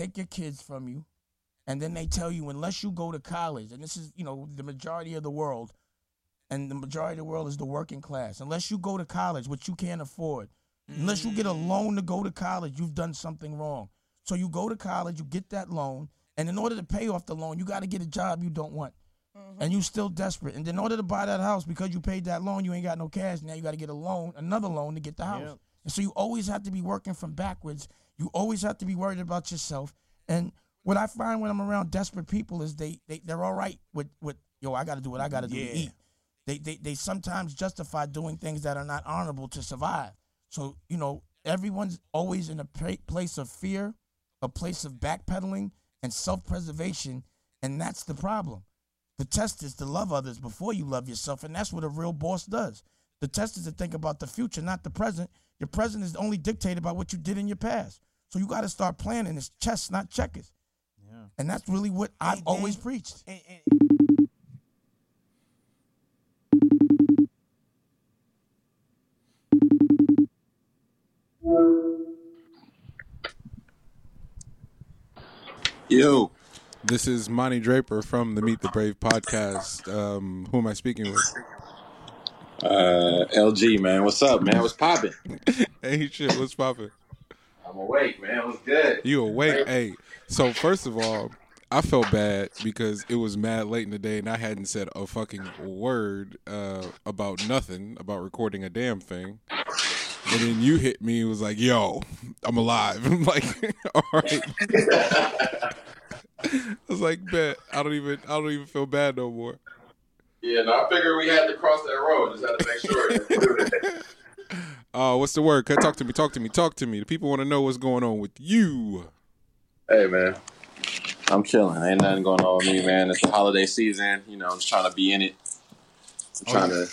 take your kids from you, and then they tell you unless you go to college, and this is you know the majority of the world, and the majority of the world is the working class. Unless you go to college, which you can't afford, unless you get a mm. loan to go to college, you've done something wrong. So you go to college, you get that loan, and in order to pay off the loan, you got to get a job you don't want. Mm-hmm. And you still desperate. And in order to buy that house, because you paid that loan, you ain't got no cash. Now you got to get a loan, another loan to get the house. Yep. And so you always have to be working from backwards. You always have to be worried about yourself. And what I find when I'm around desperate people is they, they they're all right with with yo, I got to do what I got to do to eat. They, they they sometimes justify doing things that are not honorable to survive. So you know everyone's always in a place of fear, a place of backpedaling and self-preservation, and that's the problem. The test is to love others before you love yourself, and that's what a real boss does. The test is to think about the future, not the present. Your present is only dictated by what you did in your past. So you got to start planning. It's chess, not checkers. Yeah. And that's really what I've Hey, always Dan. preached. And, and, Yo, This is Monty Draper from the Meet the Brave podcast. Um, who am I speaking with? uh, LG man, what's up, man? What's popping? Hey, shit, what's popping? I'm awake, man. What's good? You awake? Hey, so first of all, I felt bad because it was mad late in the day and I hadn't said a fucking word uh, about nothing about recording a damn thing. And then you hit me. and was like, "Yo, I'm alive." I'm like, "All right." I was like, "Bet." I don't even. I don't even feel bad no more. Yeah, no, I figured we had to cross that road. Just had to make sure. Uh, what's the word? Talk to me. Talk to me. Talk to me. The people want to know what's going on with you. hey, man, I'm chilling. Ain't nothing going on with me, man. It's the holiday season. You know, I'm just trying to be in it. I'm trying to.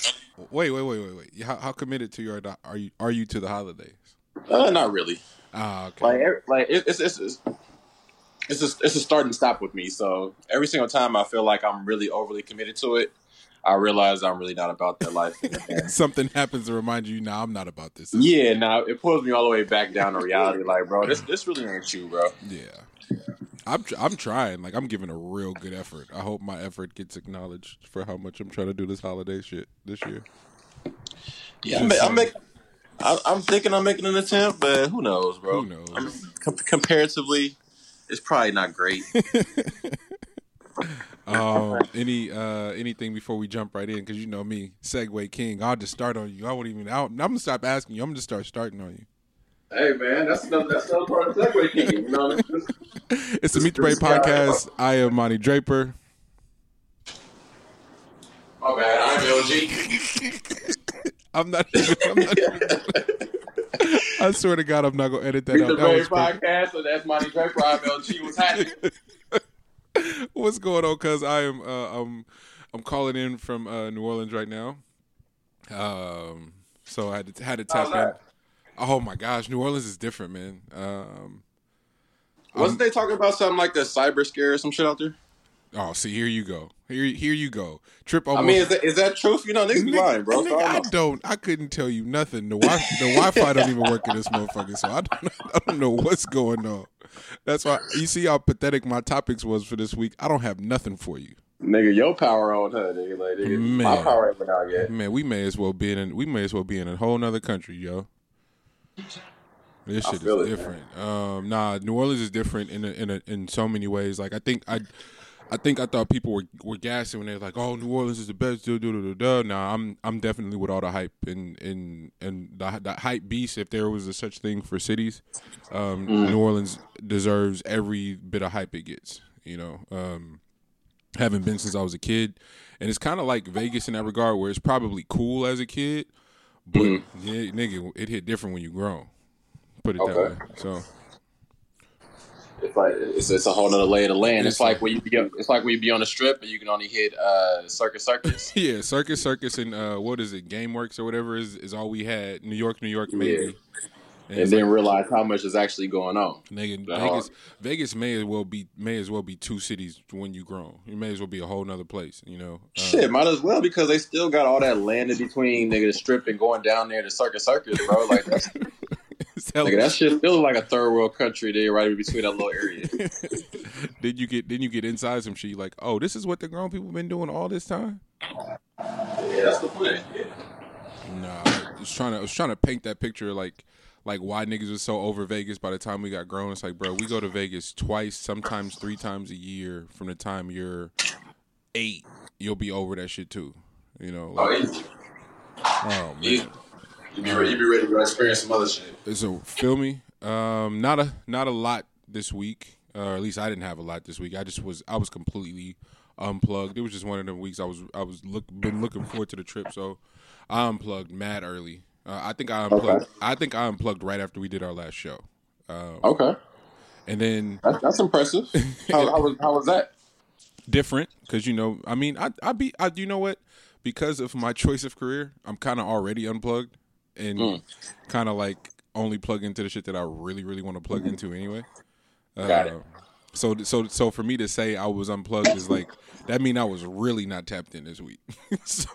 Wait, wait, wait, wait, wait. How, how committed to your are you are you to the holidays? Uh, not really. Ah, okay. Like, like it, it's it's it's. It's a, it's a start and stop with me. So every single time I feel like I'm really overly committed to it, I realize I'm really not about that life. Something happens to remind you, nah, I'm not about this. Yeah, now it pulls me all the way back down to reality. Like, bro, this this really ain't you, bro. Yeah. I'm I'm trying. Like I'm giving a real good effort. I hope my effort gets acknowledged for how much I'm trying to do this holiday shit this year. Yeah, I'm, I'm make, I, I'm thinking I'm making an attempt, but who knows, bro? Who knows? I'm, com- comparatively, it's probably not great. Um, any uh anything before we jump right in? Because you know me, Segue King. I'll just start on you. I won't even. I'll, I'm gonna stop asking you. I'm gonna start starting on you. hey, man, that's another, that's another part of Segue King. You know, It's the Meet the Brave podcast. I am Monty Draper. my bad. I'm LG. I'm not. Even, I'm not even, I swear to God, I'm not gonna edit that Meet out. the That was podcast, so that's Monty Draper. I'm LG. What's happening? What's going on? Cause I am uh, I'm I'm calling in from uh, New Orleans right now. Um, so I had to had to tap in. Oh my gosh, New Orleans is different, man. Um, Wasn't they talking about something like the cyber scare or some shit out there? oh, see, here you go. Here, here you go. Trip I almost. mean, is that, is that truth? You know, niggas be lying, bro. Nigga, I I don't know. don't. I couldn't tell you nothing. The wi the Wi-Fi don't even work in this motherfucker, so I don't. Know, I don't know what's going on. That's why you see how pathetic my topics was for this week. I don't have nothing for you, Nigga, your power on her, nigga. Like, nigga, my Man. power ain't been out yet. man. We may as well be in. We may as well be in a whole nother country, yo. This shit is it, different. Um, nah, New Orleans is different in a, in a, in so many ways. Like I think I, I think I thought people were were gassing when they were like, "Oh, New Orleans is the best." Duh, duh, duh, duh, duh. Nah, I'm I'm definitely with all the hype and and and the, the hype beast. If there was a such thing for cities, um, New Orleans deserves every bit of hype it gets. You know, um, haven't been since I was a kid, and it's kind of like Vegas in that regard, where it's probably cool as a kid, but yeah, nigga, it hit different when you grown. Put it that way. So It's like it's, it's a whole nother lay of the land. It's, like when you be it's like when you be on the strip and you can only hit uh, Circus Circus. yeah, Circus Circus and uh, what is it, GameWorks or whatever is is all we had. New York, New York, maybe. And and then like, realize how much is actually going on. nigga, Vegas, Vegas may as well be may as well be two cities when you grown. You may as well be a whole nother place. You know. Uh, Shit, might as well because they still got all that land in between nigga the strip and going down there to Circus Circus, bro. Like that's telling Nigga, that shit feels like a third world country there, right in between that little area. then you get then you get inside some shit. Like, oh, this is what the grown people been doing all this time. yeah, that's the plan. Nah, I was trying to I was trying to paint that picture like like why niggas was so over Vegas by the time we got grown. It's like, bro, we go to Vegas twice, sometimes three times a year. From the time you're eight, you'll be over that shit too. You know, Oh, like, easy. oh man. You be, re- you be ready to experience some other shit. So feel me? Um, not a not a lot this week, or at least I didn't have a lot this week. I just was I was completely unplugged. It was just one of them weeks I was I was look been looking forward to the trip, so I unplugged mad early. Uh, I think I unplugged. I think I unplugged right after we did our last show, Okay, and then that's, that's impressive. How, how was how was that? different because you know I mean I I be I you know what because of my choice of career I'm kind of already unplugged and kind of like only plug into the shit that I really really want to plug into anyway. Got it. Uh, So so so for me to say I was unplugged is like that mean I was really not tapped in this week. so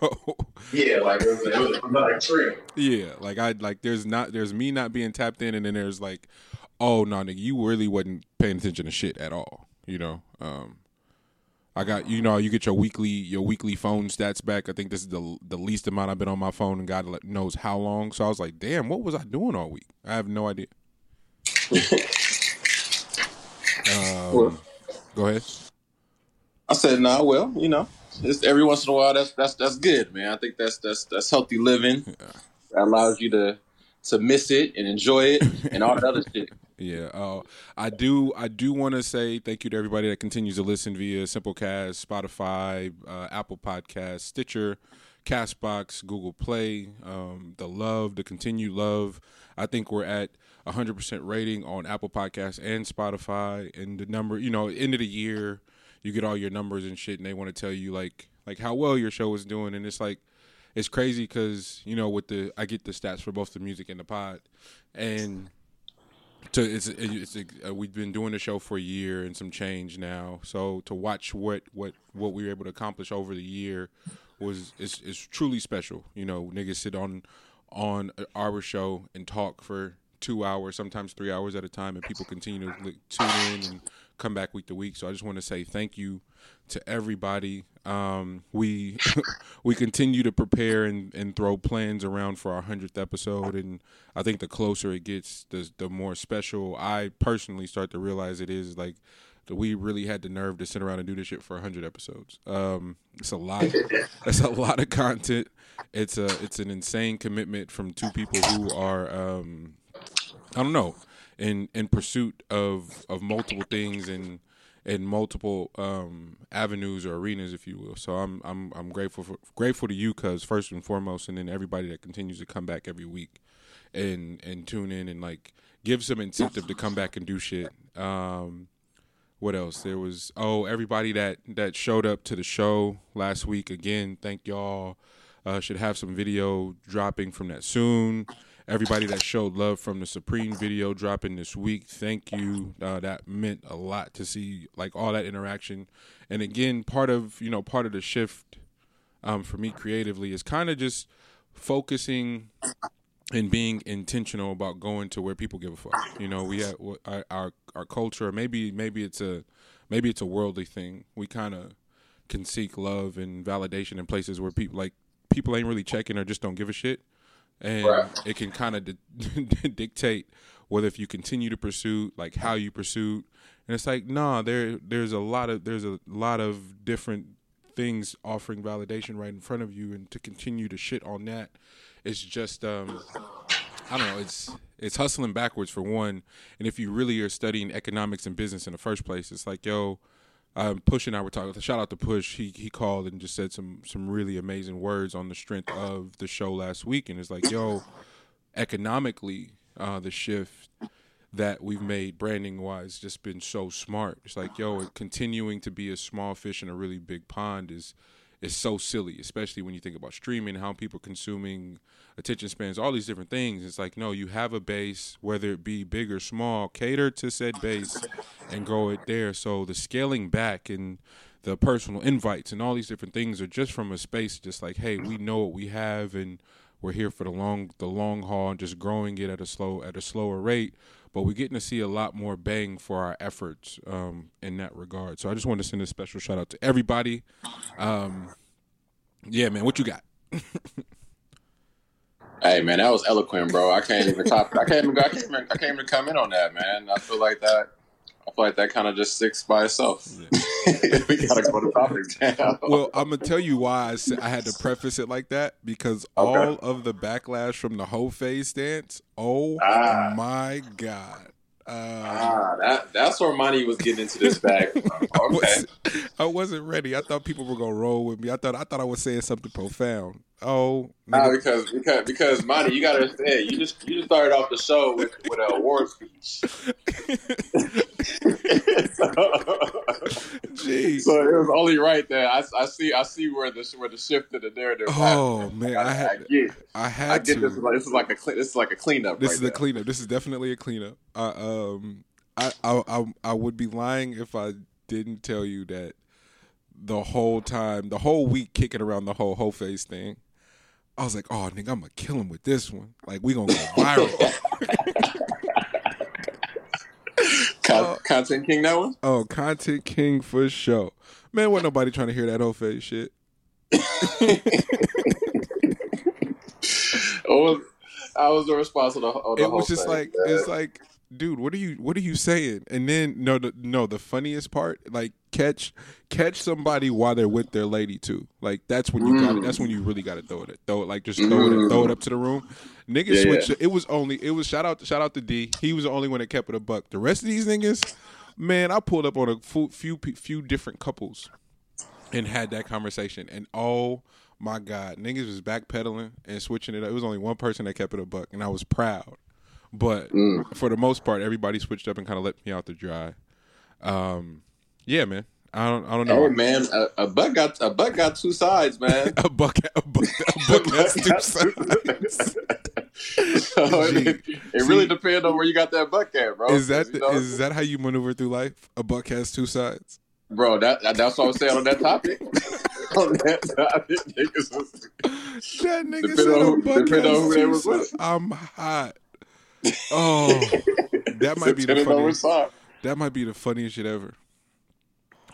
Yeah, like it was, it was another extreme. yeah, like I like there's not there's me not being tapped in and then there's like oh no nigga you really wasn't paying attention to shit at all, you know. Um I got you know you get your weekly your weekly phone stats back. I think this is the the least amount I've been on my phone and God knows how long. So I was like, damn, what was I doing all week? I have no idea. um, go ahead. I said, nah, well, you know, it's every once in a while. That's that's that's good, man. I think that's that's that's healthy living. That allows you to to miss it and enjoy it and all that other shit. Yeah, uh, I do. I do want to say thank you to everybody that continues to listen via Simplecast, Spotify, uh, Apple Podcasts, Stitcher, Castbox, Google Play. Um, the love, the continued love. I think we're at 100% rating on Apple Podcasts and Spotify. And the number, you know, end of the year, you get all your numbers and shit, and they want to tell you like like how well your show is doing, and it's like it's crazy because you know with the I get the stats for both the music and the pod, and to it's it's uh, we've been doing the show for a year and some change now. So to watch what what what we were able to accomplish over the year was is is truly special. You know, niggas sit on on our show and talk for two hours, sometimes three hours at a time, and people continue to tune in and come back week to week. So I just want to say thank you to everybody. Um, we we continue to prepare and, and throw plans around for our hundredth episode, and I think the closer it gets, the the more special I personally start to realize it is. Like that we really had the nerve to sit around and do this shit for hundred episodes. Um, it's a lot. That's a lot of content. It's a it's an insane commitment from two people who are um, I don't know in in pursuit of of multiple things and in multiple um, avenues or arenas, if you will. So I'm I'm I'm grateful for grateful to you, cause first and foremost, and then everybody that continues to come back every week and and tune in and like give some incentive to come back and do shit. Um, what else? There was oh everybody that that showed up to the show last week again. Thank y'all. Uh, should have some video dropping from that soon. Everybody that showed love from the Supreme video dropping this week, thank you. Uh, that meant a lot to see like all that interaction. And again, part of you know part of the shift um, for me creatively is kind of just focusing and being intentional about going to where people give a fuck. You know, we have our our, our culture. Maybe maybe it's a maybe it's a worldly thing. We kind of can seek love and validation in places where people like people ain't really checking or just don't give a shit, and Right. it can kind of di- dictate whether if you continue to pursue like how you pursue. And it's like, nah, there there's a lot of there's a lot of different things offering validation right in front of you, and to continue to shit on that, it's just um, I don't know. It's it's hustling backwards for one, and if you really are studying economics and business in the first place, it's like yo, um, Push and I were talking. Shout out to Push. He he called and just said some some really amazing words on the strength of the show last week, and it's like yo, economically, uh, the shift that we've made branding wise just been so smart. It's like yo, continuing to be a small fish in a really big pond is is so silly, especially when you think about streaming, how people consuming attention spans, all these different things. It's like, no, you have a base, whether it be big or small, cater to said base and grow it there. So the scaling back and the personal invites and all these different things are just from a space just like, hey, we know what we have and we're here for the long the long haul and just growing it at a slow at a slower rate. But we're getting to see a lot more bang for our efforts um, in that regard. So I just want to send a special shout out to everybody. Um, yeah, man, what you got? Hey man, that was eloquent, bro. I can't even top. I can't even. I can't even, I can't even on that, man. I feel like that. I feel like that kind of just sticks by itself. we gotta go to topics now. Well, I'm gonna tell you why I, said, I had to preface it like that because Okay. all of the backlash from the whole phase stance. Oh Ah. my god! Uh, ah, that that's where money was getting into this bag. I, Okay. was, I wasn't ready. I thought people were gonna roll with me. I thought I thought I was saying something profound. Oh, Nah, because because because money, you gotta understand. You just you just started off the show with with an award speech. Gee. so it was only right there. I, I see I see where the where the shift in the narrative. Oh happened. man, I, I I had get I I had get to. this. is like- This is like a clean. This is like a cleanup. This right is a cleanup. This is definitely a cleanup. I um I, I I I would be lying if I didn't tell you that the whole time, the whole week kicking around the whole whole face thing, I was like, oh nigga, I'm gonna kill him with this one. Like we gonna go viral. Con- Uh, content king. That one. oh, content king for sure. Man, wasn't nobody trying to hear that whole face shit. Oh, I was the response of the, of the it was just like it's like dude what are you what are you saying and then no the, no the funniest part like catch catch somebody while they're with their lady too like that's when you got it Mm. that's when you really got to throw it throw it like just throw it throw it up to the room niggas Yeah, switch yeah. it was only it was shout out shout out to D he was the only one that kept it a buck the rest of these niggas man I pulled up on a few few, few different couples and had that conversation. And oh my God, niggas was backpedaling and switching it up. It was only one person that kept it a buck, and I was proud. But Mm. for the most part, everybody switched up and kind of let me out to dry. Um, yeah, man. I don't. I don't know. Hey man, a, a buck got a buck got two sides, man. a buck. A buck. A buck has two sides. so it, it really depends on where you got that buck at, bro. Is that You know? is that how you maneuver through life? A buck has two sides. bro? That, that- that's what I was saying on that topic. on that topic, niggas was- That nigga said on a buck has two sides. I'm hot. Oh, that might be the depending on which funniest. That might be the funniest shit ever.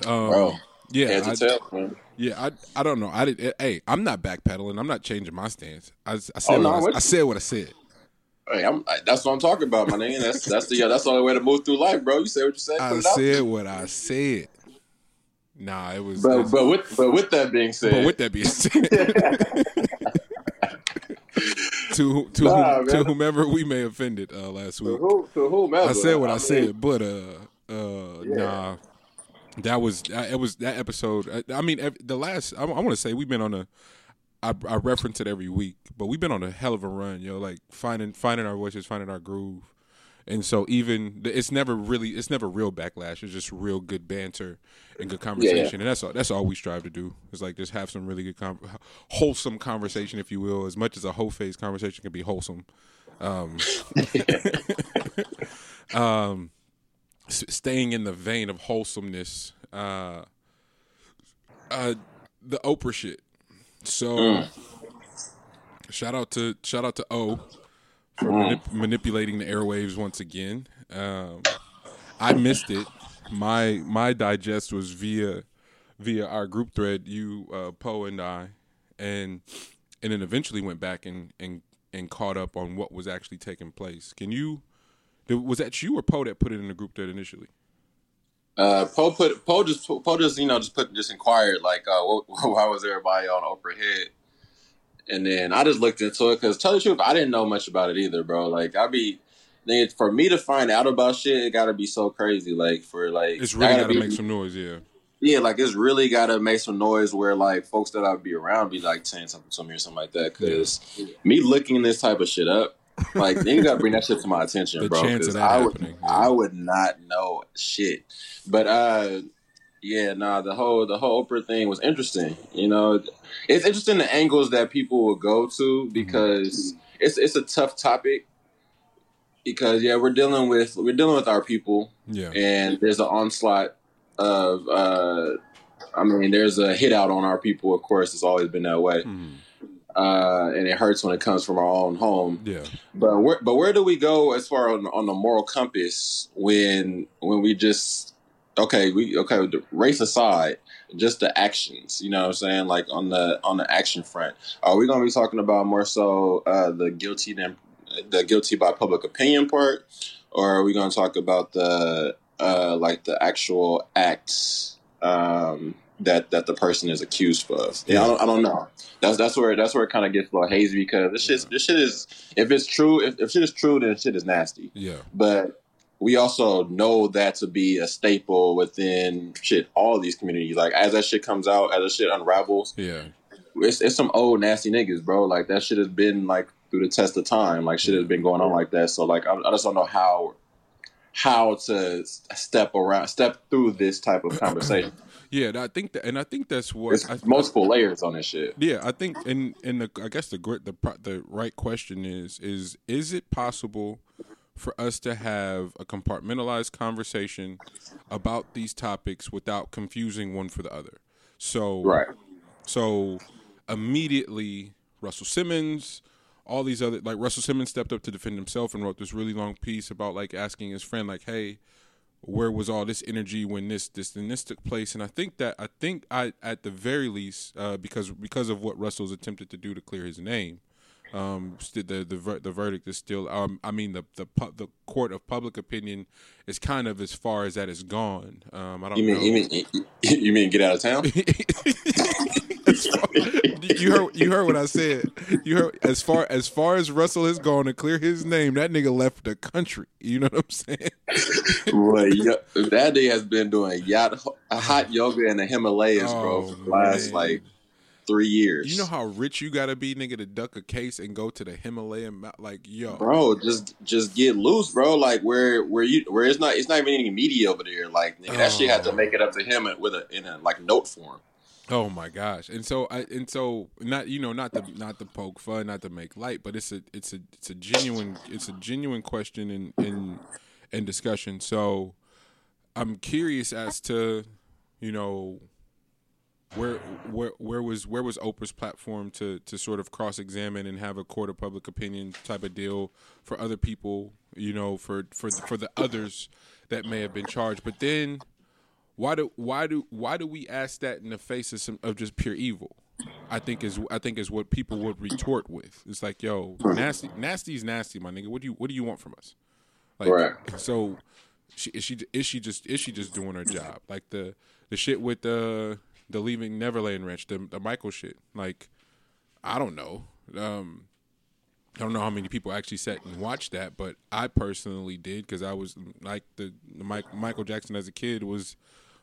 Um, bro. yeah, I, man. yeah. I, I don't know. I did. eh, Hey, I'm not backpedaling. I'm not changing my stance. I, I said Oh, no, what I, I said what I said. Hey, I'm, I, that's what I'm talking about, my nigga. That's that's the yeah, that's the only way to move through life, bro. You say what you say. I said what I said. Nah, it was. But but with but with that being said, but with that being said, to to Nah, whom, to whomever we may have offended uh, last to, week, who, to whomever, I said what I, mean, said. But uh, uh, Yeah. nah, that was that- it was that episode. I, I mean, the last I, want to say we've been on a. I, I reference it every week, but we've been on a hell of a run, yo. Like finding finding our voices, finding our groove, and so even it's never really it's never real backlash. It's just real good banter and good conversation, and that's all that's all we strive to do. Is like just have some really good con- wholesome conversation, if you will. As much as a whole face conversation can be wholesome, um, um, staying in the vein of wholesomeness. Uh, uh, the Oprah shit. So, shout out to shout out to O for manip- manipulating the airwaves once again. Um, I missed it. My my digest was via via our group thread, you, uh, Poe, and I, and and then eventually went back and and and caught up on what was actually taking place. Can you? Was that you or Poe that put it in the group thread initially? Uh, Poe put Poe just Poe just you know just put just inquired like uh, what, why was everybody on Oprah head, and then I just looked into it because tell the truth I didn't know much about it either, bro. Like I be. nigga, For me to find out about shit, it gotta be so crazy. Like for like, It's really I got to be- make some noise, yeah. Yeah, like it's really got to make some noise where like folks that I'd be around be like saying something to me or something like that. Because me looking this type of shit up, like then you got to bring that shit to my attention, The bro. chance of that I would, yeah. I would not know shit. But uh, yeah, nah, the whole the whole Oprah thing was interesting. You know, it's interesting the angles that people will go Mm-hmm. to because it's it's a tough topic. Because yeah, we're dealing with we're dealing with our people, Yeah. and there's an onslaught of uh I mean there's a hit out on our people of course it's always been that way Mhm. uh, and it hurts when it comes from our own home. Yeah. But where but where do we go as far on, on the moral compass when when we just okay we okay the race aside just the actions you know what i'm saying? Like on the on the action front. Are we going to be talking about more so uh the guilty than the guilty by public opinion part? Or are we going to talk about the uh like the actual acts um that that the person is accused of? Yeah, I, don't, I don't know. That's that's where that's where it kind of gets a little hazy because this shit this shit is if it's true if, if shit is true then shit is nasty. Yeah. but we also know that to be a staple within shit all these communities. Like as that shit comes out, as that shit unravels, Yeah. it's, it's some old nasty niggas, bro. Like that shit has been like through the test of time. Like shit has been going on like that. So like I, I just don't know how how to step around, step through this type of conversation. Yeah, I think that, and I think that's what I, multiple layers on this shit. Yeah, I think, and and the, I guess the the the right question is is is it possible for us to have a compartmentalized conversation about these topics without confusing one for the other? So Right. So immediately, Russell Simmons, all these other like Russell Simmons stepped up to defend himself and wrote this really long piece about like asking his friend like, "Hey, where was all this energy when this this and this took place?" And I think that I think I at the very least uh, because because of what Russell's attempted to do to clear his name, um, st- the the ver- the verdict is still. Um, I mean the the pu- the court of public opinion is kind of as far as that has gone. Um, I don't You mean know. you mean you mean get out of town? You heard you heard what I said. You heard as far as far as Russell has gone to clear his name, that nigga left the country. You know what I'm saying? Boy, that day has been doing yacht, hot yoga in the Himalayas, bro, Oh, for the last man. like three years. You know how rich you gotta be, nigga, to duck a case and go to the Himalayan mount? Like, yo, bro, just just get loose, bro. Like where where you where it's not it's not even any media over there. Like nigga, that shit had to Oh. make it up to him with a in a like note form. Oh my gosh! And so I and so not you know not to not to poke fun, not to make light, but it's a it's a it's a genuine it's a genuine question and and and discussion. So I'm curious as to you know where where where was where was Oprah's platform to to sort of cross examine and have a court of public opinion type of deal for other people, you know, for for for the others that may have been charged, but then why do why do why do we ask that in the face of some of just pure evil? I think is I think is what people would retort with. It's like, yo, nasty nasty is nasty, my nigga. What do you what do you want from us? Like Right. so she is she is she just is she just doing her job? Like the the shit with the the leaving Neverland Ranch, the the Michael shit. Like I don't know. Um I don't know how many people actually sat and watched that, but I personally did because I was like the, the Mike, Michael Jackson as a kid was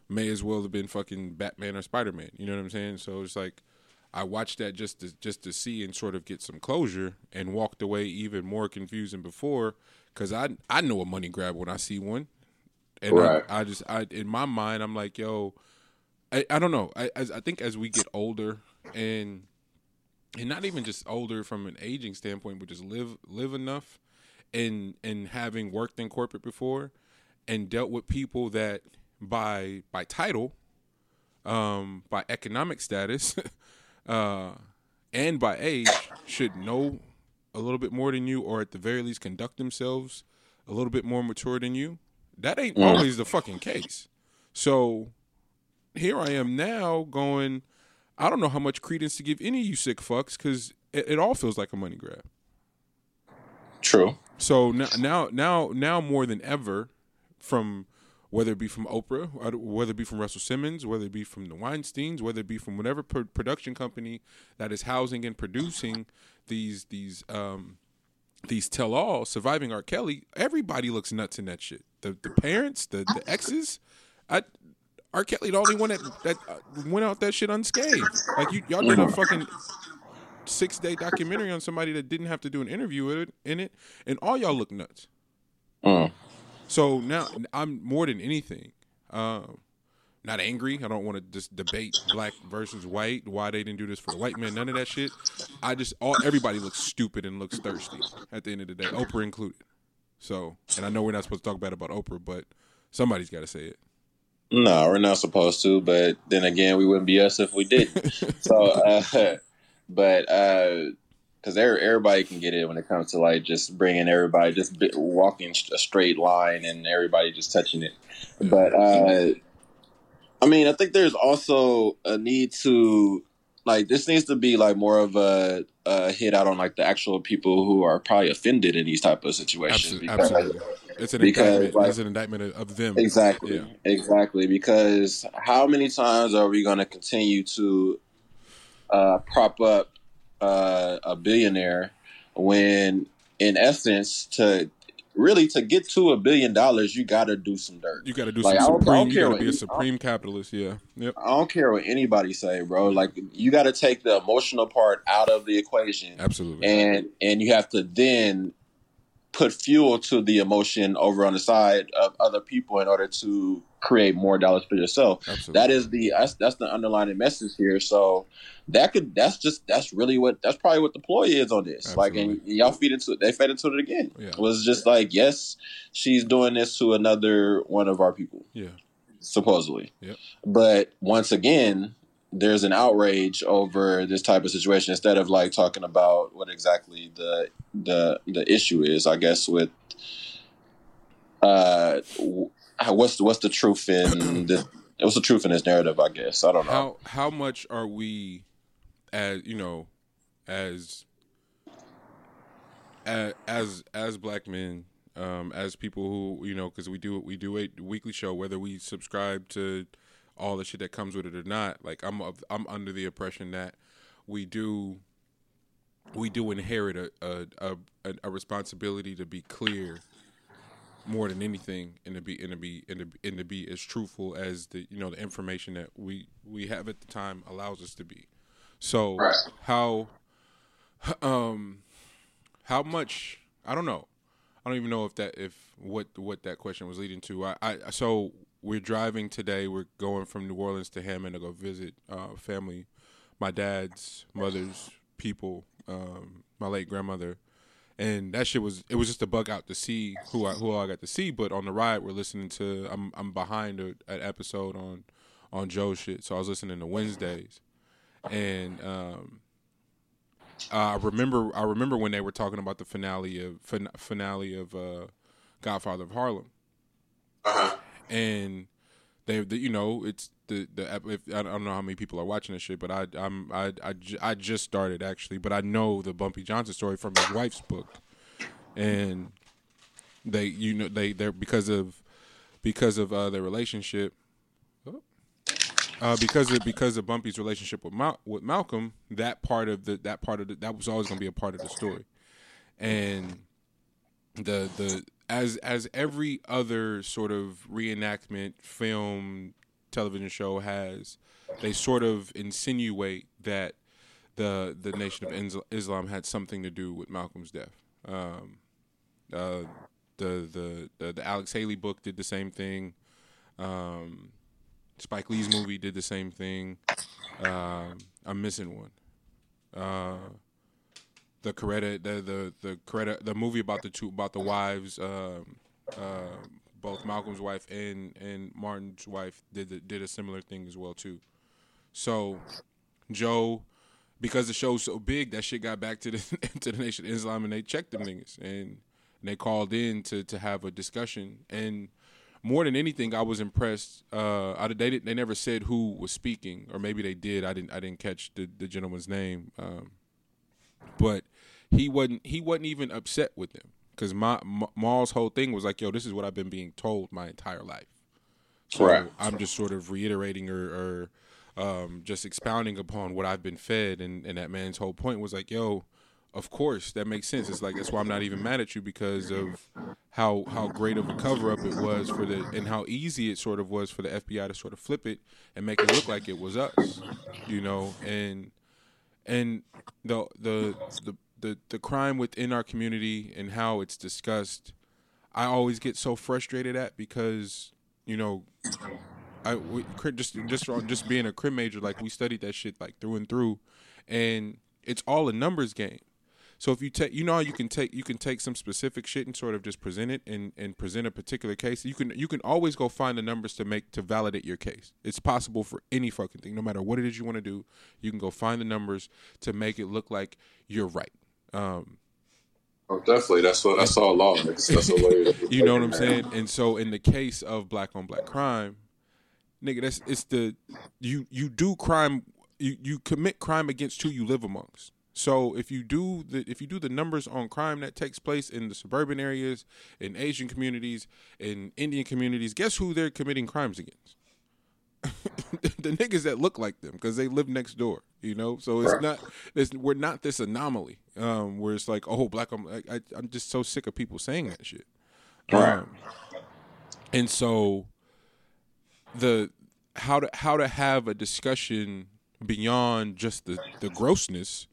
may as well have been fucking Batman or Spider Man. You know what I'm saying? So it's like I watched that just to just to see and sort of get some closure, and walked away even more confused than before because I I know a money grab when I see one, and Right. I, I just I in my mind I'm like yo, I, I don't know. I as I think as we get older and and not even just older from an aging standpoint, but just live live enough and and having worked in corporate before and dealt with people that by by title, um, by economic status, uh, and by age should know a little bit more than you, or at the very least conduct themselves a little bit more mature than you. That ain't always the fucking case. So here I am now going. I don't know how much credence to give any of you sick fucks because it, it all feels like a money grab. True. So now, now, now, now more than ever, from whether it be from Oprah, whether it be from Russell Simmons, whether it be from the Weinstein's, whether it be from whatever pro- production company that is housing and producing these these um, these tell all surviving R. Kelly, everybody looks nuts in that shit. The the parents, the the exes, I. R. Kelly, the only one that that uh, went out that shit unscathed. Like you, y'all did a fucking six day documentary on somebody that didn't have to do an interview with it, in it, and all y'all look nuts. Mm. So now I'm more than anything, um, not angry. I don't want to just debate black versus white. Why they didn't do this for the white man? None of that shit. I just all everybody looks stupid and looks thirsty at the end of the day, Oprah included. So, and I know we're not supposed to talk bad about Oprah, but somebody's got to say it. No, we're not supposed to, but then again, we wouldn't be us if we didn't. so, uh, but uh because everybody can get it when it comes to like just bringing everybody just walking a straight line and everybody just touching it. But uh I mean, I think there's also a need to like this needs to be like more of a, a hit out on like the actual people who are probably offended in these type of situations. Absolutely. Because, Absolutely. It's an because, indictment. Like, it's an indictment of them. Exactly. Yeah. Exactly. Because how many times are we going to continue to uh, prop up uh, a billionaire when, in essence, to really to get to a billion dollars, you got to do some dirt. You got to do like, some supreme. You got to be a supreme capitalist. Yeah. Yep. I don't care what anybody say, bro. Like you got to take the emotional part out of the equation. Absolutely. And and you have to then put fuel to the emotion over on the side of other people in order to create more dollars for yourself. Absolutely. That is the that's, that's the underlying message here. So that could that's just that's really what that's probably what the ploy is on this. Absolutely. Like and y'all feed into it, they fed into it again. Yeah. It was just like, yes, she's doing this to another one of our people. Yeah. Supposedly. Yep. But once again, there's an outrage over this type of situation instead of like talking about what exactly the the the issue is. I guess with uh, what's the, what's the truth in this? What's the truth in this narrative? I guess I don't know. How how much are we, as you know, as as as, as black men, um, as people who you know, because we do we do a weekly show, whether we subscribe to all the shit that comes with it or not. Like I'm I'm under the impression that we do we do inherit a a, a, a responsibility to be clear more than anything and to be and to be and to, and to be as truthful as the you know the information that we we have at the time allows us to be. So right. how um how much I don't know. I don't even know if that if what what that question was leading to. I, I so we're driving today. We're going from New Orleans to Hammond to go visit uh, family, my dad's mother's people, um, my late grandmother, and that shit was it was just a bug out to see who I who I got to see. But on the ride, we're listening to I'm I'm behind a, an episode on on Joe shit, so I was listening to Wednesdays, and um, I remember I remember when they were talking about the finale of fin- finale of uh, Godfather of Harlem. Uh-huh and they, the, you know, it's the the. If, I don't know how many people are watching this shit, but I I'm I I, I just started actually, but I know the Bumpy Johnson story from his wife's book, and they you know they they're because of because of uh, their relationship. Uh, because of because of Bumpy's relationship with Mal- with Malcolm, that part of the that part of the, that was always going to be a part of the story, and the the as as every other sort of reenactment film television show has they sort of insinuate that the the nation of Islam had something to do with Malcolm's death. Um, uh, the, the, the the Alex Haley book did the same thing. Um, Spike Lee's movie did the same thing. Uh, I'm missing one. Uh, the Coretta, the the the Coretta, the movie about the two about the wives, um, uh, both Malcolm's wife and and Martin's wife did the, did a similar thing as well too. So Joe, because the show's so big, that shit got back to the to the Nation of Islam, and they checked them niggas and, and they called in to to have a discussion and more than anything, I was impressed. Uh, I, they they never said who was speaking, or maybe they did. I didn't I didn't catch the, the gentleman's name. Um, but he wasn't he wasn't even upset with them because my Mal's whole thing was like, "Yo, this is what I've been being told my entire life." So right. I'm just sort of reiterating or, or um, just expounding upon what I've been fed, and, and that man's whole point was like, "Yo, of course that makes sense. It's like that's why I'm not even mad at you because of how how great of a cover up it was for the and how easy it sort of was for the FBI to sort of flip it and make it look like it was us, you know, and and the the the the the crime within our community and how it's discussed, I always get so frustrated at because you know, I we, just just just being a crim major, like we studied that shit like through and through, and it's all a numbers game. So if you take, you know, you can take you can take some specific shit and sort of just present it and and present a particular case. You can you can always go find the numbers to make to validate your case. It's possible for any fucking thing, no matter what it is you want to do. You can go find the numbers to make it look like you're right. Um, Oh, definitely. That's what that's all law. That's, that's a way. you know what I'm saying? And so in the case of black on black crime, nigga, that's it's the you you do crime you you commit crime against who you live amongst. So if you do the if you do the numbers on crime that takes place in the suburban areas, in Asian communities, in Indian communities, guess who they're committing crimes against? the niggas that look like them because they live next door. You know, so it's not it's, we're not this anomaly um, where it's like oh black. I'm I, I'm just so sick of people saying that shit. Right. Um, and so the how to how to have a discussion beyond just the the grossness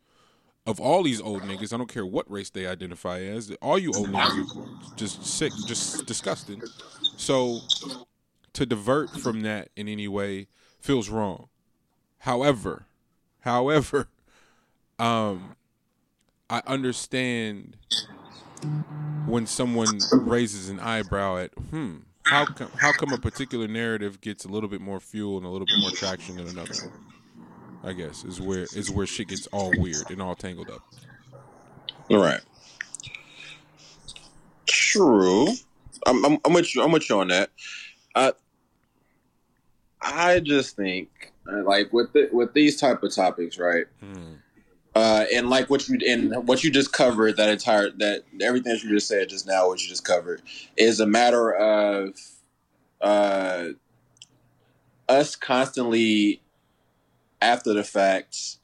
of all these old niggas. I don't care what race they identify as. All you old niggas just sick, just disgusting. So to divert from that in any way feels wrong. However, however, um, I understand when someone raises an eyebrow at hmm how come how come a particular narrative gets a little bit more fuel and a little bit more traction than another i guess is where is where shit gets all weird and all tangled up All right. True. I'm, I'm, I'm with you. I'm with you on that. I just think uh, like with the, with these type of topics, right? Hmm. Uh, and like what you and what you just covered, that entire that everything that you just said just now, what you just covered, is a matter of uh, us constantly after the fact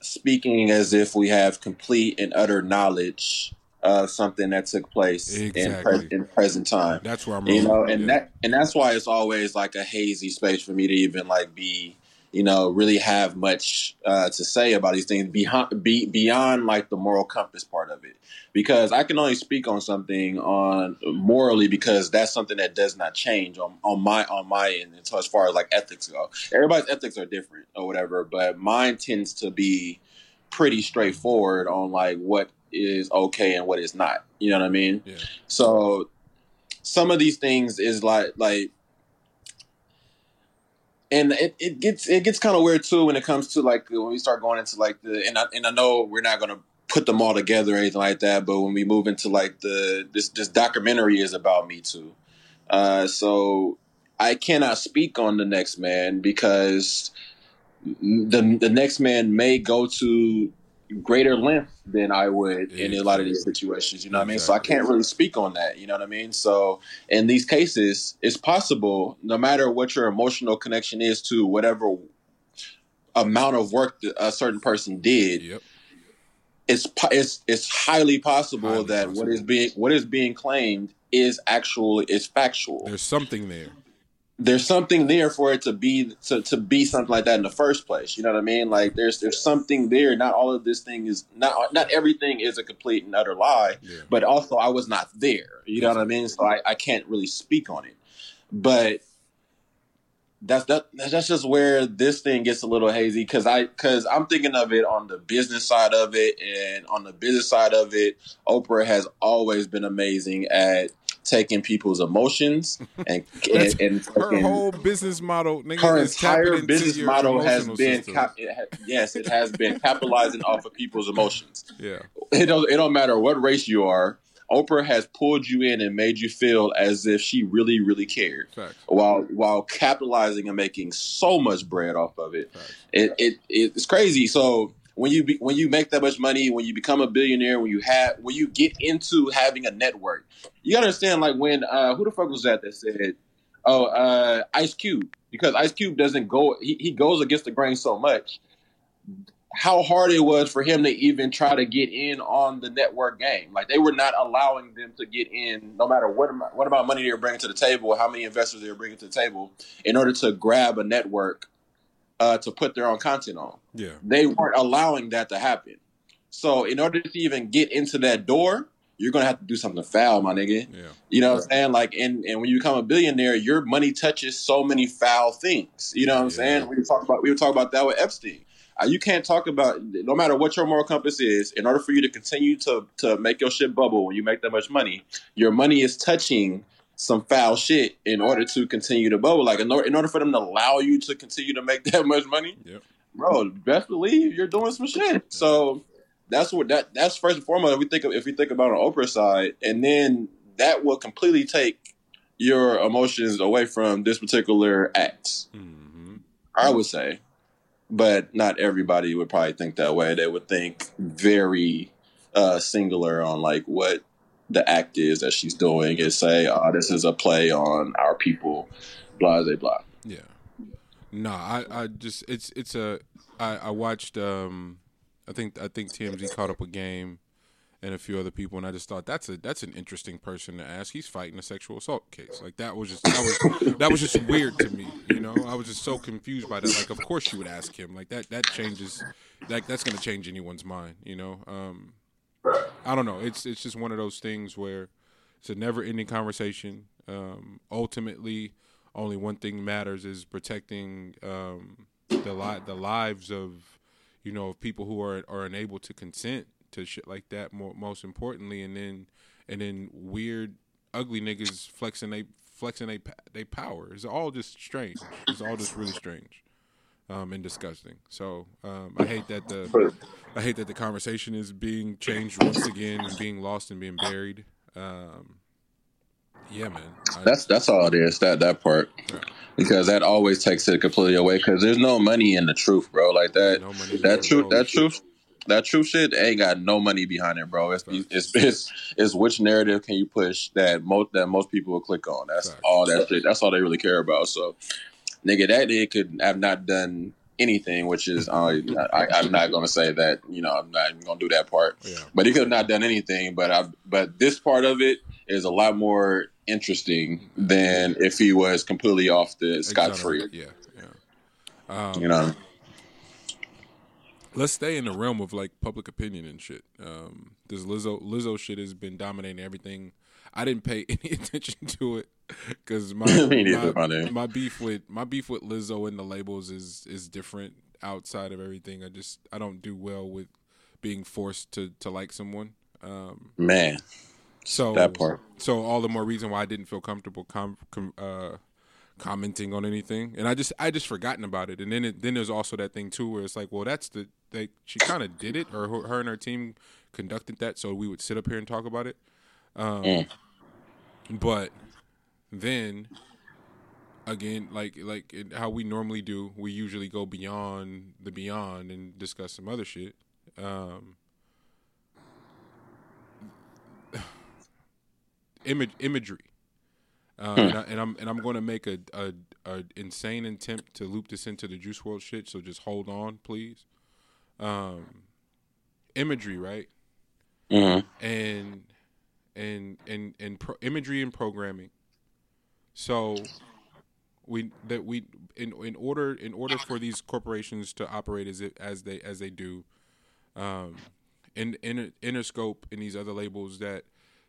speaking as if we have complete and utter knowledge of something that took place in, pre- in present time. That's where i'm you know and yeah. that and that's why it's always like a hazy space for me to even like be you know really have much uh, to say about these things beyond be, beyond like the moral compass part of it. Because i can only speak on something on morally because that's something that does not change on, on my on my end as as far as like ethics go. Everybody's ethics are different or whatever but mine tends to be pretty straightforward on like what is okay and what is not. You know what i mean? Yeah. so some of these things is like like and it, it gets it gets kind of weird too when it comes to like when we start going into like the and I, and I know we're not gonna put them all together or anything like that but when we move into like the this this documentary is about me too. Uh so I cannot speak on the next man because the the next man may go to greater length than I would in a lot of these situations. You know what I mean? So I can't really speak on that. You know what I mean? So in these cases, it's possible, no matter what your emotional connection is to whatever amount of work that a certain person did, yep it's it's it's highly possible Highly that what possible. is being what is being claimed is actual is factual there's something there there's something there for it to be to, to be something like that in the first place. You know what I mean? Like there's there's something there. Not all of this thing is not not everything is a complete and utter lie, yeah but also I was not there. You know what I mean? So I, I can't really speak on it. But that's that that's just where this thing gets a little hazy because I because I'm thinking of it on the business side of it, and on the business side of it, Oprah has always been amazing at taking people's emotions and and, and her whole business model nigga, her entire business model has been cap- it ha- yes it has been capitalizing off of people's emotions. Yeah. It don't, it don't matter what race you are oprah has pulled you in and made you feel as if she really really cared. While while capitalizing and making so much bread off of it it, it it's crazy. So when you be, when you make that much money, when you become a billionaire, when you have when you get into having a network, you gotta understand. Like when uh, who the fuck was that that said, "Oh, uh, Ice Cube," because Ice Cube doesn't go he, he goes against the grain so much. How hard it was for him to even try to get in on the network game. Like they were not allowing them to get in, no matter what amount, what amount money they were bringing to the table, how many investors they were bringing to the table, in order to grab a network uh, to put their own content on. Yeah They weren't allowing that to happen. So in order to even get into that door, you're gonna have to do something foul, my nigga. yeah You know what I'm saying? Like, and, and when you become a billionaire, your money touches so many foul things. You know what I'm Yeah. saying? We were talking about we were talking about that with Epstein. Uh, you can't talk about no matter what your moral compass is. In order for you to continue to to make your shit bubble when you make that much money, your money is touching some foul shit in order to continue to bubble. Like in order, in order for them to allow you to continue to make that much money, Yep. Bro, best believe you're doing some shit. So that's what that that's first and foremost. If we think of, if we think about on Oprah side, and then that will completely take your emotions away from this particular act. hmm I would say, but not everybody would probably think that way. They would think very uh, singular on like what the act is that she's doing and say, "Oh, this is a play on our people." Blah blah blah. Yeah. No, I, I just it's it's a I, I watched um I think I think TMZ caught up a game and a few other people and I just thought that's a that's an interesting person to ask. He's fighting a sexual assault case. Like that was just that was that was just weird to me, you know? I was just so confused by that. Like of course you would ask him. Like that that changes like that's gonna change anyone's mind, you know? Um I don't know. It's it's just one of those things where it's a never ending conversation. Um, ultimately, only one thing matters is protecting um, the li- the lives of you know of people who are are unable to consent to shit like that. More, most importantly, and then and then weird, ugly niggas flexing they flexing they they power. It's all just strange. It's all just really strange. Um, and disgusting. So um, I hate that the I hate that the conversation is being changed once again and being lost and being buried. Um, yeah, man. I, That's that's all it is. That that part. Because that always takes it completely away. Because there's no money in the truth, bro. Like that. no money that truth. That truth. That truth shit ain't got no money behind it, bro. It's it's it's, it's which narrative can you push that most that most people will click on. That's all that shit. That's all they really care about. So, nigga, that nigga could have not done anything, which is uh, I, I'm not gonna say that. You know, I'm not gonna do that part. Yeah. But he could have not done anything. But I but this part of it is a lot more interesting than if he was completely off the scot free. Yeah, yeah. Um, You know. let's stay in the realm of like public opinion and shit. Um, this Lizzo Lizzo shit has been dominating everything. I didn't pay any attention to it because my my, my beef with my beef with Lizzo and the labels is is different outside of everything. I just I don't do well with being forced to to like someone. Um, Man, so that part. so all the more reason why I didn't feel comfortable com- com- uh, commenting on anything, and I just I just forgotten about it. And then it, then there's also that thing too where it's like, well, that's the they she kind of did it, or her, her and her team conducted that, so we would sit up here and talk about it. Um, Mm. But then again, like like it, how we normally do, we usually go beyond the beyond and discuss some other shit. Um, image imagery. Uh, and, I, and I'm and I'm going to make a, a a insane attempt to loop this into the Juice WRLD shit. So just hold on, please. Um, imagery, right? Mhm. And and and and pro- imagery and programming. So we that we in in order in order for these corporations to operate as it, as they as they do, um, in in Interscope and these other labels that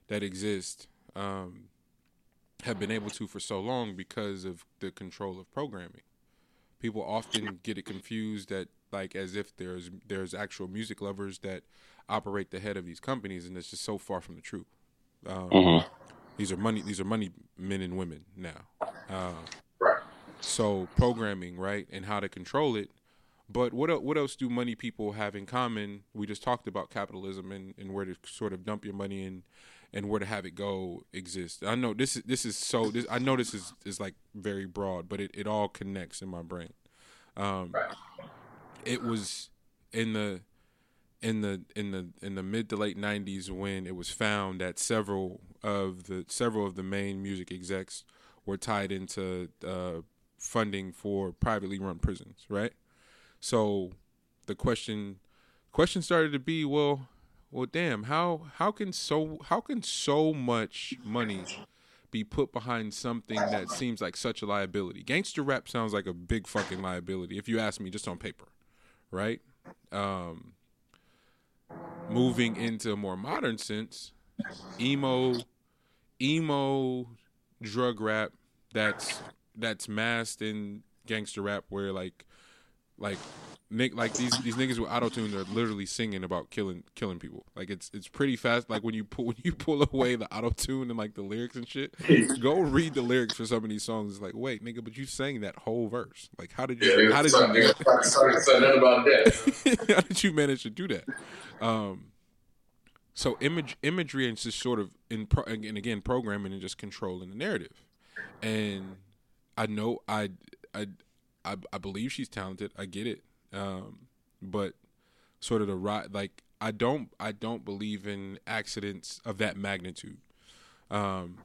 that exist, um, have been able to for so long because of the control of programming. People often get it confused that like as if there's there's actual music lovers that operate the head of these companies, and it's just so far from the truth. Um, Mhm. These are money. These are money men and women now. Uh, Right. so programming, right, and how to control it. But what what else do money people have in common? We just talked about capitalism and, and where to sort of dump your money in and where to have it go exist. I know this is this is so this I know this is is like very broad, but it, it all connects in my brain. Um, It was in the in the in the in the mid to late '90s when it was found that several of the several of the main music execs were tied into uh, funding for privately run prisons, right? So the question question started to be, well, well, damn, how how can so how can so much money be put behind something that seems like such a liability? Gangster rap sounds like a big fucking liability, if you ask me, just on paper, right? Um, moving into a more modern sense, emo, emo drug rap that's that's masked in gangster rap where like Like Nick, like these these niggas with auto tune are literally singing about killing killing people. Like it's it's pretty fast. Like when you pull when you pull away the auto tune and like the lyrics and shit, go read the lyrics for some of these songs. It's like, wait, nigga, but you sang that whole verse. Like how did you how did you about that? how did you manage to do that? Um, so image imagery and just sort of in pro, and again programming and just controlling the narrative. And I know I I I, I believe she's talented. I get it. Um, but sort of the right like I don't I don't believe in accidents of that magnitude. Um,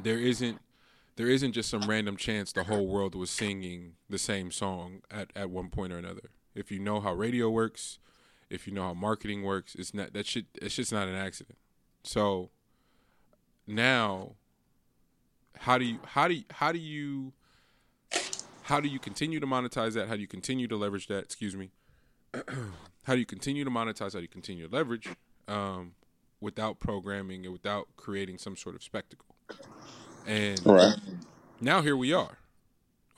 there isn't there isn't just some random chance the whole world was singing the same song at, at one point or another. If you know how radio works, if you know how marketing works, it's not that shit. It's just not an accident. So now, how do you how do you, how do you how do you continue to monetize that? How do you continue to leverage that? Excuse me. how do you continue to monetize? How do you continue to leverage um, without programming and without creating some sort of spectacle? And Right. now here we are,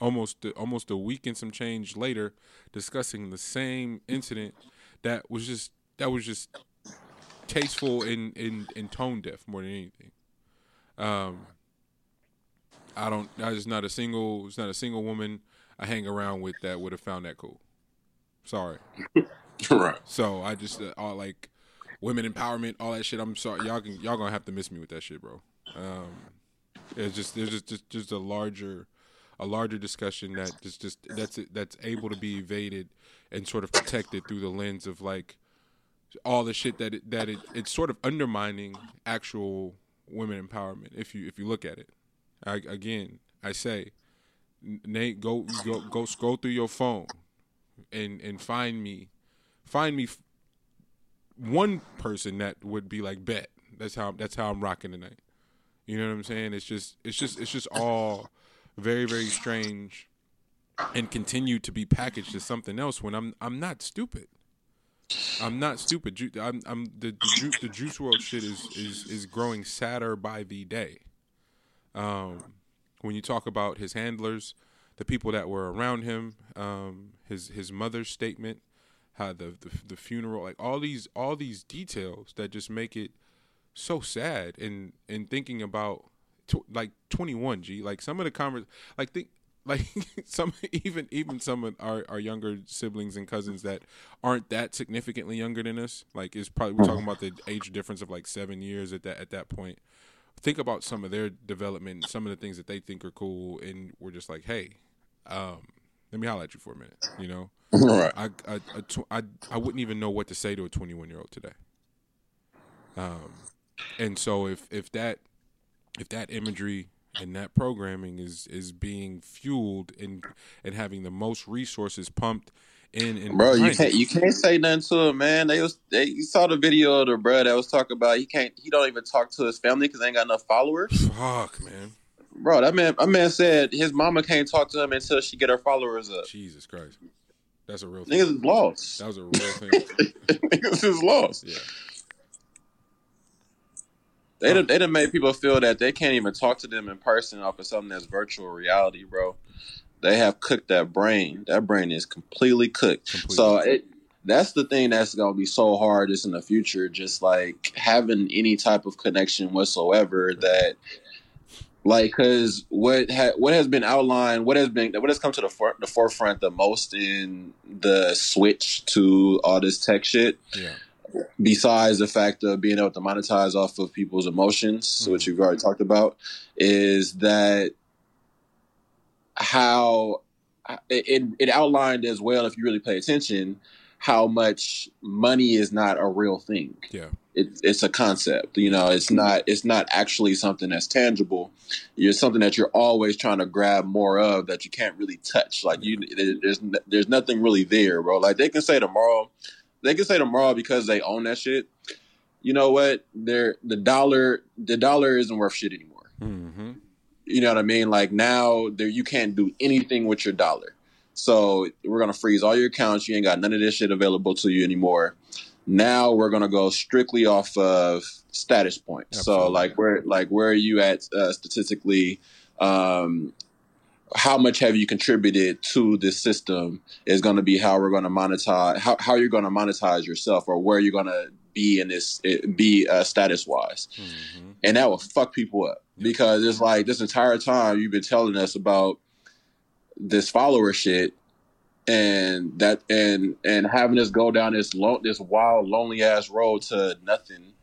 almost almost a week and some change later, discussing the same incident that was just that was just tasteful in in, in tone deaf more than anything. Um, I don't. There's not a single. There's not a single woman I hang around with that would have found that cool. Sorry. Right. So I just uh, all like women empowerment, all that shit. I'm sorry, y'all can y'all gonna have to miss me with that shit, bro. Um, it's just there's just, just just a larger a larger discussion that just just that's that's able to be evaded and sort of protected through the lens of like all the shit that it, that it it's sort of undermining actual women empowerment if you if you look at it. I, again, I say, Nate, go go go scroll through your phone and and find me find me one person that would be like bet that's how that's how I'm rocking tonight. You know what I'm saying? It's just it's just it's just all very very strange and continue to be packaged as something else when I'm I'm not stupid. I'm not stupid. I'm I'm the the, the Juice WRLD shit is is is growing sadder by the day. Um, when you talk about his handlers, the people that were around him, um, his his mother's statement, how the, the the funeral, like all these all these details that just make it so sad. And and thinking about tw- like 21 G, like some of the convers, like think like some even even some of our, our younger siblings and cousins that aren't that significantly younger than us like is probably we're talking about the age difference of like seven years at that at that point think about some of their development some of the things that they think are cool and we're just like hey um let me holler at you for a minute you know Right. I I, I, tw- I I wouldn't even know what to say to a 21 year old today. Um, and so if if that if that imagery and that programming is is being fueled and and having the most resources pumped and Bro, you can't you can't say nothing to him, man. They was they you saw the video of the bro that was talking about he can't he don't even talk to his family because they ain't got enough followers. fuck man, Bro, that man that man said his mama can't talk to him until she get her followers up. Jesus Christ, that's a real thing. Niggas is lost. That was a real thing. Niggas is lost. Yeah, They done, they done made people feel that they can't even talk to them in person off of something that's virtual reality, bro. They have cooked that brain. That brain is completely cooked. Completely. So it that's the thing that's gonna be so hard just in the future, just like having any type of connection whatsoever that like because what ha- what has been outlined, what has been what has come to the for- the forefront the most in the switch to all this tech shit yeah, besides the fact of being able to monetize off of people's emotions, Mhm. which you've already talked about, is that how it, it outlined as well, if you really pay attention, how much money is not a real thing. yeah, It, it's a concept, you know. It's not. It's not actually something that's tangible. It's something that you're always trying to grab more of that you can't really touch. Like you, there's there's nothing really there, bro. Like they can say tomorrow, they can say tomorrow because they own that shit. You know what? They're the dollar. The dollar isn't worth shit anymore. mm-hmm. You know what I mean? Like now, there you can't do anything with your dollar. So we're gonna freeze all your accounts. You ain't got none of this shit available to you anymore. Now we're gonna go strictly off of status points. So Absolutely. like where like where are you at uh, statistically? Um, how much have you contributed to this system is going to be how we're going to monetize how, how you're going to monetize yourself or where you're going to be in this be uh, status wise mm-hmm. and that will fuck people up because it's like this entire time you've been telling us about this follower shit and that and and having us go down this lo- this wild lonely ass road to nothing.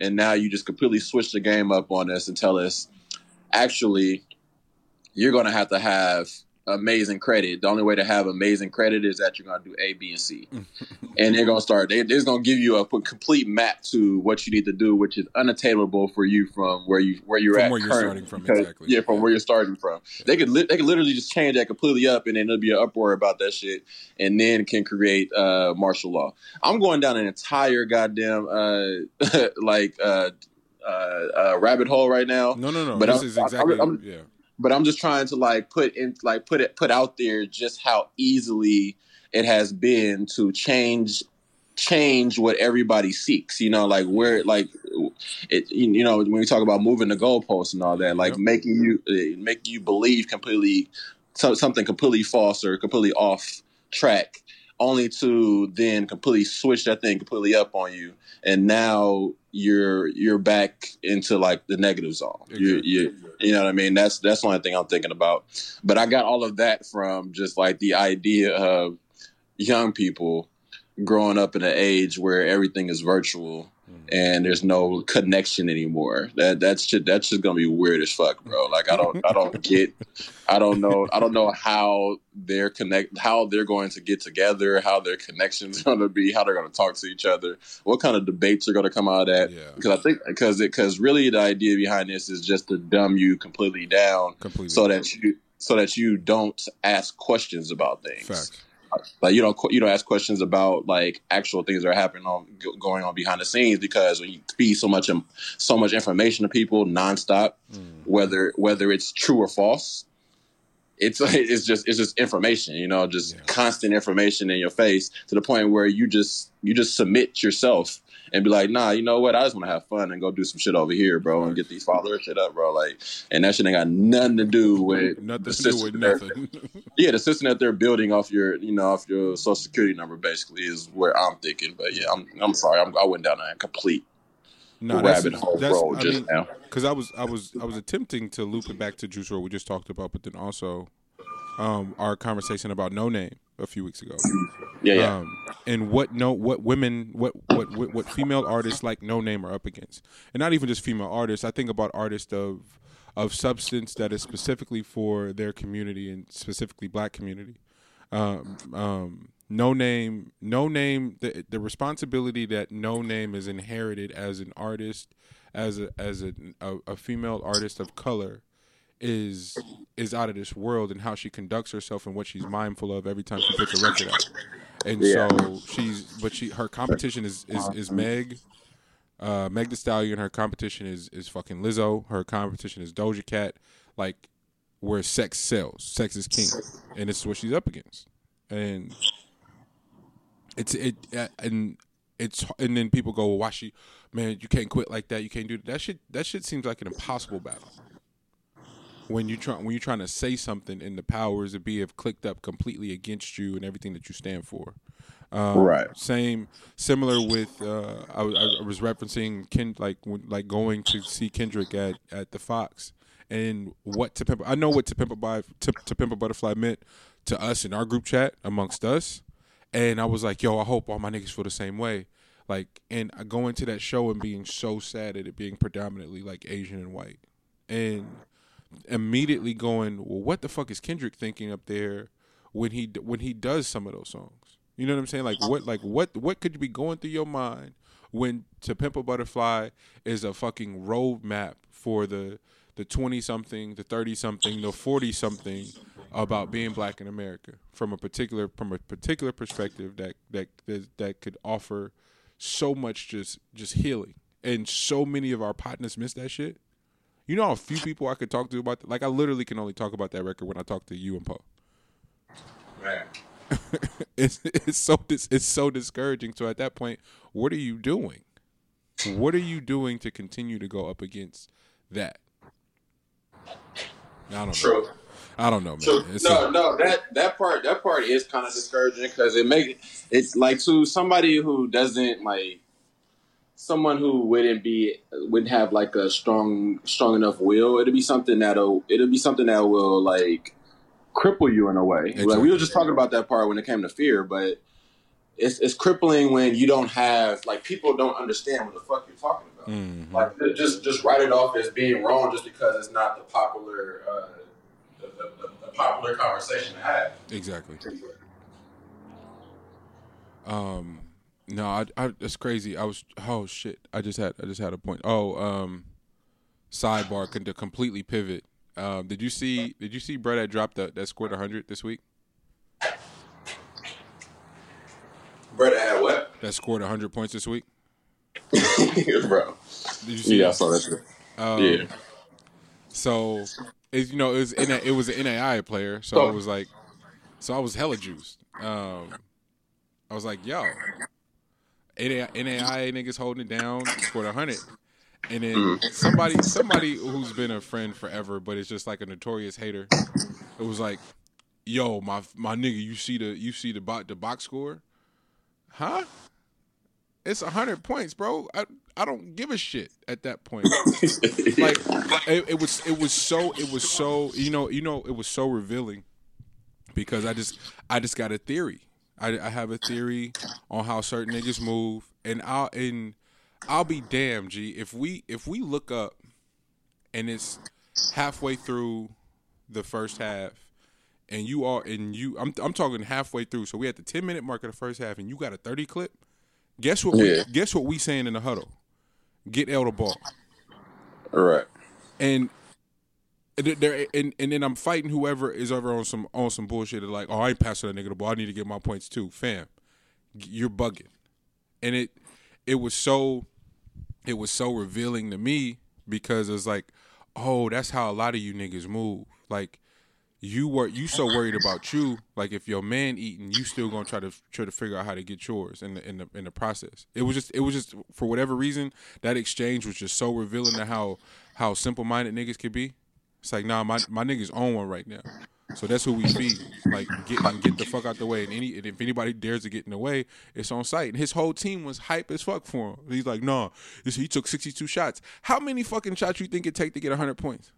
And now you just completely switch the game up on us and tell us actually you're going to have to have amazing credit. The only way to have amazing credit is that you're going to do A, B, and C. and they're going to start, they, they're going to give you a complete map to what you need to do, which is unattainable for you from where you where you're at from at. Where you're starting from, exactly. Yeah, from yeah. where you're starting from. Yeah. They could li- they could literally just change that completely up, and then there'll be an uproar about that shit, and then can create uh, martial law. I'm going down an entire goddamn uh, like uh, uh, uh, rabbit hole right now. No, no, no. But this I'm, is exactly I'm, I'm, yeah but I'm just trying to like put in like put it put out there just how easily it has been to change change what everybody seeks you know like where like it you know when we talk about moving the goalposts and all that like yep. making you uh, make you believe completely something completely false or completely off track only to then completely switch that thing completely up on you and now you're you're back into like the negative zone. Exactly. You, you you know what I mean? That's that's the only thing I'm thinking about. But I got all of that from just like the idea of young people growing up in an age where everything is virtual and there's no connection anymore. That that's just that's just gonna be weird as fuck, bro. Like I don't I don't get I don't know I don't know how they're connect how they're going to get together, how their connections gonna be, how they're gonna talk to each other, what kind of debates are gonna come out of that. Yeah. Because I think because because really the idea behind this is just to dumb you completely down, completely so that you so that you don't ask questions about things. Facts like you don't you don't ask questions about like actual things that are happening on going on behind the scenes because when you feed so much so much information to people nonstop, mm. whether whether it's true or false, it's it's just it's just information, you know, just yeah. constant information in your face to the point where you just you just submit yourself and be like, nah, you know what? I just want to have fun and go do some shit over here, bro, and get these followers shit up, bro. Like, and that shit ain't got nothing to do with nothing the system. with nothing. yeah, the system that they're building off your, you know, off your social security number, basically, is where I'm thinking. But yeah, I'm I'm sorry, I'm, i went down a complete no, rabbit hole road just mean, now. Because I was I was I was attempting to loop it back to Juice WRLD we just talked about, but then also um, our conversation about Noname a few weeks ago. Yeah, yeah. Um, and what no what women what, what what what female artists like Noname are up against, and not even just female artists. I think about artists of of substance that is specifically for their community and specifically Black community. Um, um, Noname, no name. The the responsibility that Noname is inherited as an artist, as a as a, a, a female artist of color is is out of this world and how she conducts herself and what she's mindful of every time she puts a record out. And yeah. so she's but she her competition is is, is Meg. Uh, Meg the Stallion, her competition is is fucking Lizzo. Her competition is Doja Cat. Like where sex sells, sex is king, and this is what she's up against. And it's it uh, and it's and then people go, well, why she, man, you can't quit like that. You can't do that. That shit. That shit seems like an impossible battle when you try when you're trying to say something and the powers that be have clicked up completely against you and everything that you stand for. Um, right. Same, similar with uh, I, I, was referencing Ken, like like going to see Kendrick at, at the Fox and what to pimp. I know what to pimp by to, to pimp a butterfly meant to us in our group chat amongst us, and I was like, yo, I hope all my niggas feel the same way. Like, and going to that show and being so sad at it being predominantly like Asian and white, and immediately going, well, what the fuck is Kendrick thinking up there when he when he does some of those songs? You know what I'm saying? Like what like what what could be going through your mind when To Pimp a Butterfly is a fucking roadmap for the the 20 something, the 30 something, the 40 something about being black in America from a particular from a particular perspective that that that, that could offer so much just just healing. And so many of our partners miss that shit. You know how few people I could talk to about that? Like I literally can only talk about that record when I talk to you and Poe. Man. it's it's so it's so discouraging. So at that point, what are you doing? What are you doing to continue to go up against that? I don't True. know. I don't know, man. It's no, a- no, that that part that part is kind of discouraging because it makes it's like to somebody who doesn't like someone who wouldn't be wouldn't have like a strong strong enough will. It'll be something that'll it'll be something that will like cripple you in a way. Like we were just talking about that part when it came to fear, but it's it's crippling when you don't have like people don't understand what the fuck you're talking about. Mhm. Like just just write it off as being wrong just because it's not the popular uh, the, the, the popular conversation to have. Exactly. Um, no, I, I, that's crazy. I was, oh shit, I just had, I just had a point. Oh, um, sidebar, to completely pivot. Um, did you see, did you see Brett that dropped that that scored hundred this week? Brett had what? That scored hundred points this week. Bro. Did you see? Yeah, I saw that shit. Um, Yeah. So, it, you know, it was in a, it was an NAI player, so Oh. it was like, so I was hella juiced. Um, I was like, yo, NAI, NAI niggas holding it down, scored hundred, and then Mm. somebody somebody who's been a friend forever, but it's just like a notorious hater. It was like, yo, my my nigga, you see the you see the bo- the box score, huh? It's hundred points, bro. I I don't give a shit at that point like it, it was it was so it was so you know you know it was so revealing because I just I just got a theory. I, I have a theory on how certain niggas move, and I'll and I'll be damned, G. If we if we look up and it's halfway through the first half, and you are and you I'm I'm talking halfway through, so we at the ten minute mark of the first half, and you got a thirty clip. Guess what? Yeah. We, guess what we saying in the huddle? Get L the ball All right. and th- there and, and then I'm fighting whoever is ever on some on some bullshit of like, oh, I ain't passing that nigga the ball. I need to get my points too, fam. You're bugging, and it it was so it was so revealing to me because it's like, oh, that's how a lot of you niggas move. Like you were you so worried about you, like if your man eating, you still gonna try to try to figure out how to get yours in the in the in the process. It was just it was just for whatever reason that exchange was just so revealing to how how simple minded niggas could be. It's like nah, my my niggas on one right now. So that's who we feed. Like get get the fuck out the way. And any and if anybody dares to get in the way, it's on site. And his whole team was hype as fuck for him. He's like, nah, he took sixty two shots. How many fucking shots you think it take to get hundred points?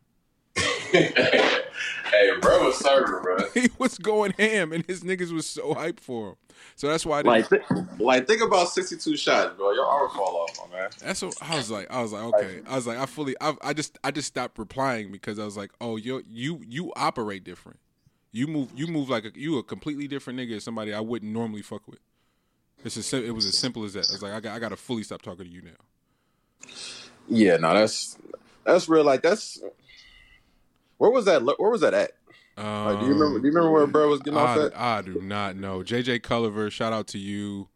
hey, bro was serving, bro. he was going ham, and his niggas was so hyped for him. So that's why I didn't, Like, th- like think about sixty-two shots, bro. Your arm fall off, my man. that's what I was like. I was like, okay. I was like, I fully, I, I just, I just stopped replying because I was like, oh, you, you, you operate different. You move, you move like a, you a completely different nigga. Somebody I wouldn't normally fuck with. It's as, it was as simple as that. I was like, I got, I got to fully stop talking to you now. Yeah, no, that's that's real. Like that's where was that? Where was that at? Like, do you remember? Do you remember where bro was getting off Um, at? I do not know. JJ Culver, shout out to you.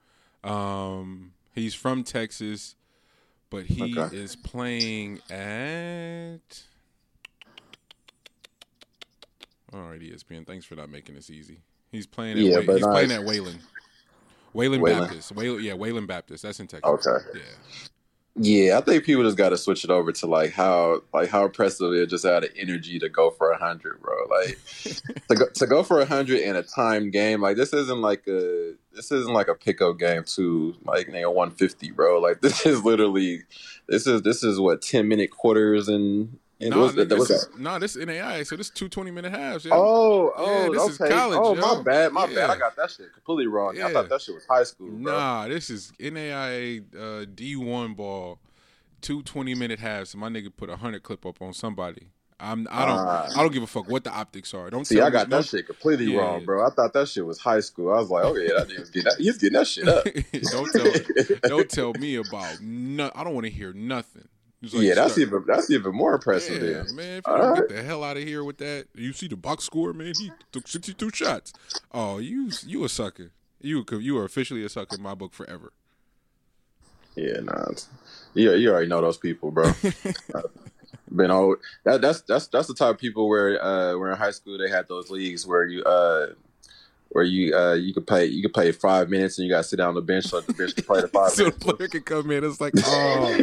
Um, he's from Texas, but he Okay. is playing at. All right, ESPN. Thanks for not making this easy. He's playing. At Yeah, Wa- but he's nah, playing at Wayland. Wayland Wayland. Baptist. Wayland, yeah, Wayland Baptist. That's in Texas. Okay. Yeah. Yeah, I think people just got to switch it over to like how like how impressive it is just out of energy to go for a hundred, bro. Like to go to go for a hundred in a time game, like this isn't like a this isn't like a pickup game to like nigga one fifty, bro. Like this is literally this is this is what ten minute quarters and and No, that, this what's is, no, this is NAI, so this is two 20 minute halves. Yeah. Oh, Yeah, oh, this is college, oh, yo. my bad, my Yeah. bad. I got that shit completely wrong. I thought that shit was high school, bro. Nah, this is NAIA uh, D1 ball, two 20 minute halves. My nigga put a hundred clip up on somebody. I'm I don't Ah. I don't give a fuck what the optics are. Don't See, I got that shit completely Yeah. wrong, bro. I thought that shit was high school. I was like, okay, that nigga's getting that, he's getting that shit up. don't tell don't tell me about no. I don't want to hear nothing. Like yeah, that's even that's even more impressive. Yeah, then. man. If you All don't right. get the hell out of here with that, you see the box score, man. He took sixty two shots. Oh, you you a sucker. You you are officially a sucker in my book forever. Yeah, nah. it's- You already know those people, bro. Been all that that's that's that's the type of people where uh where in high school they had those leagues where you uh where you uh you could play you could pay five minutes and you gotta sit down on the bench so the bench can play the five so the player can come in. It's like, oh,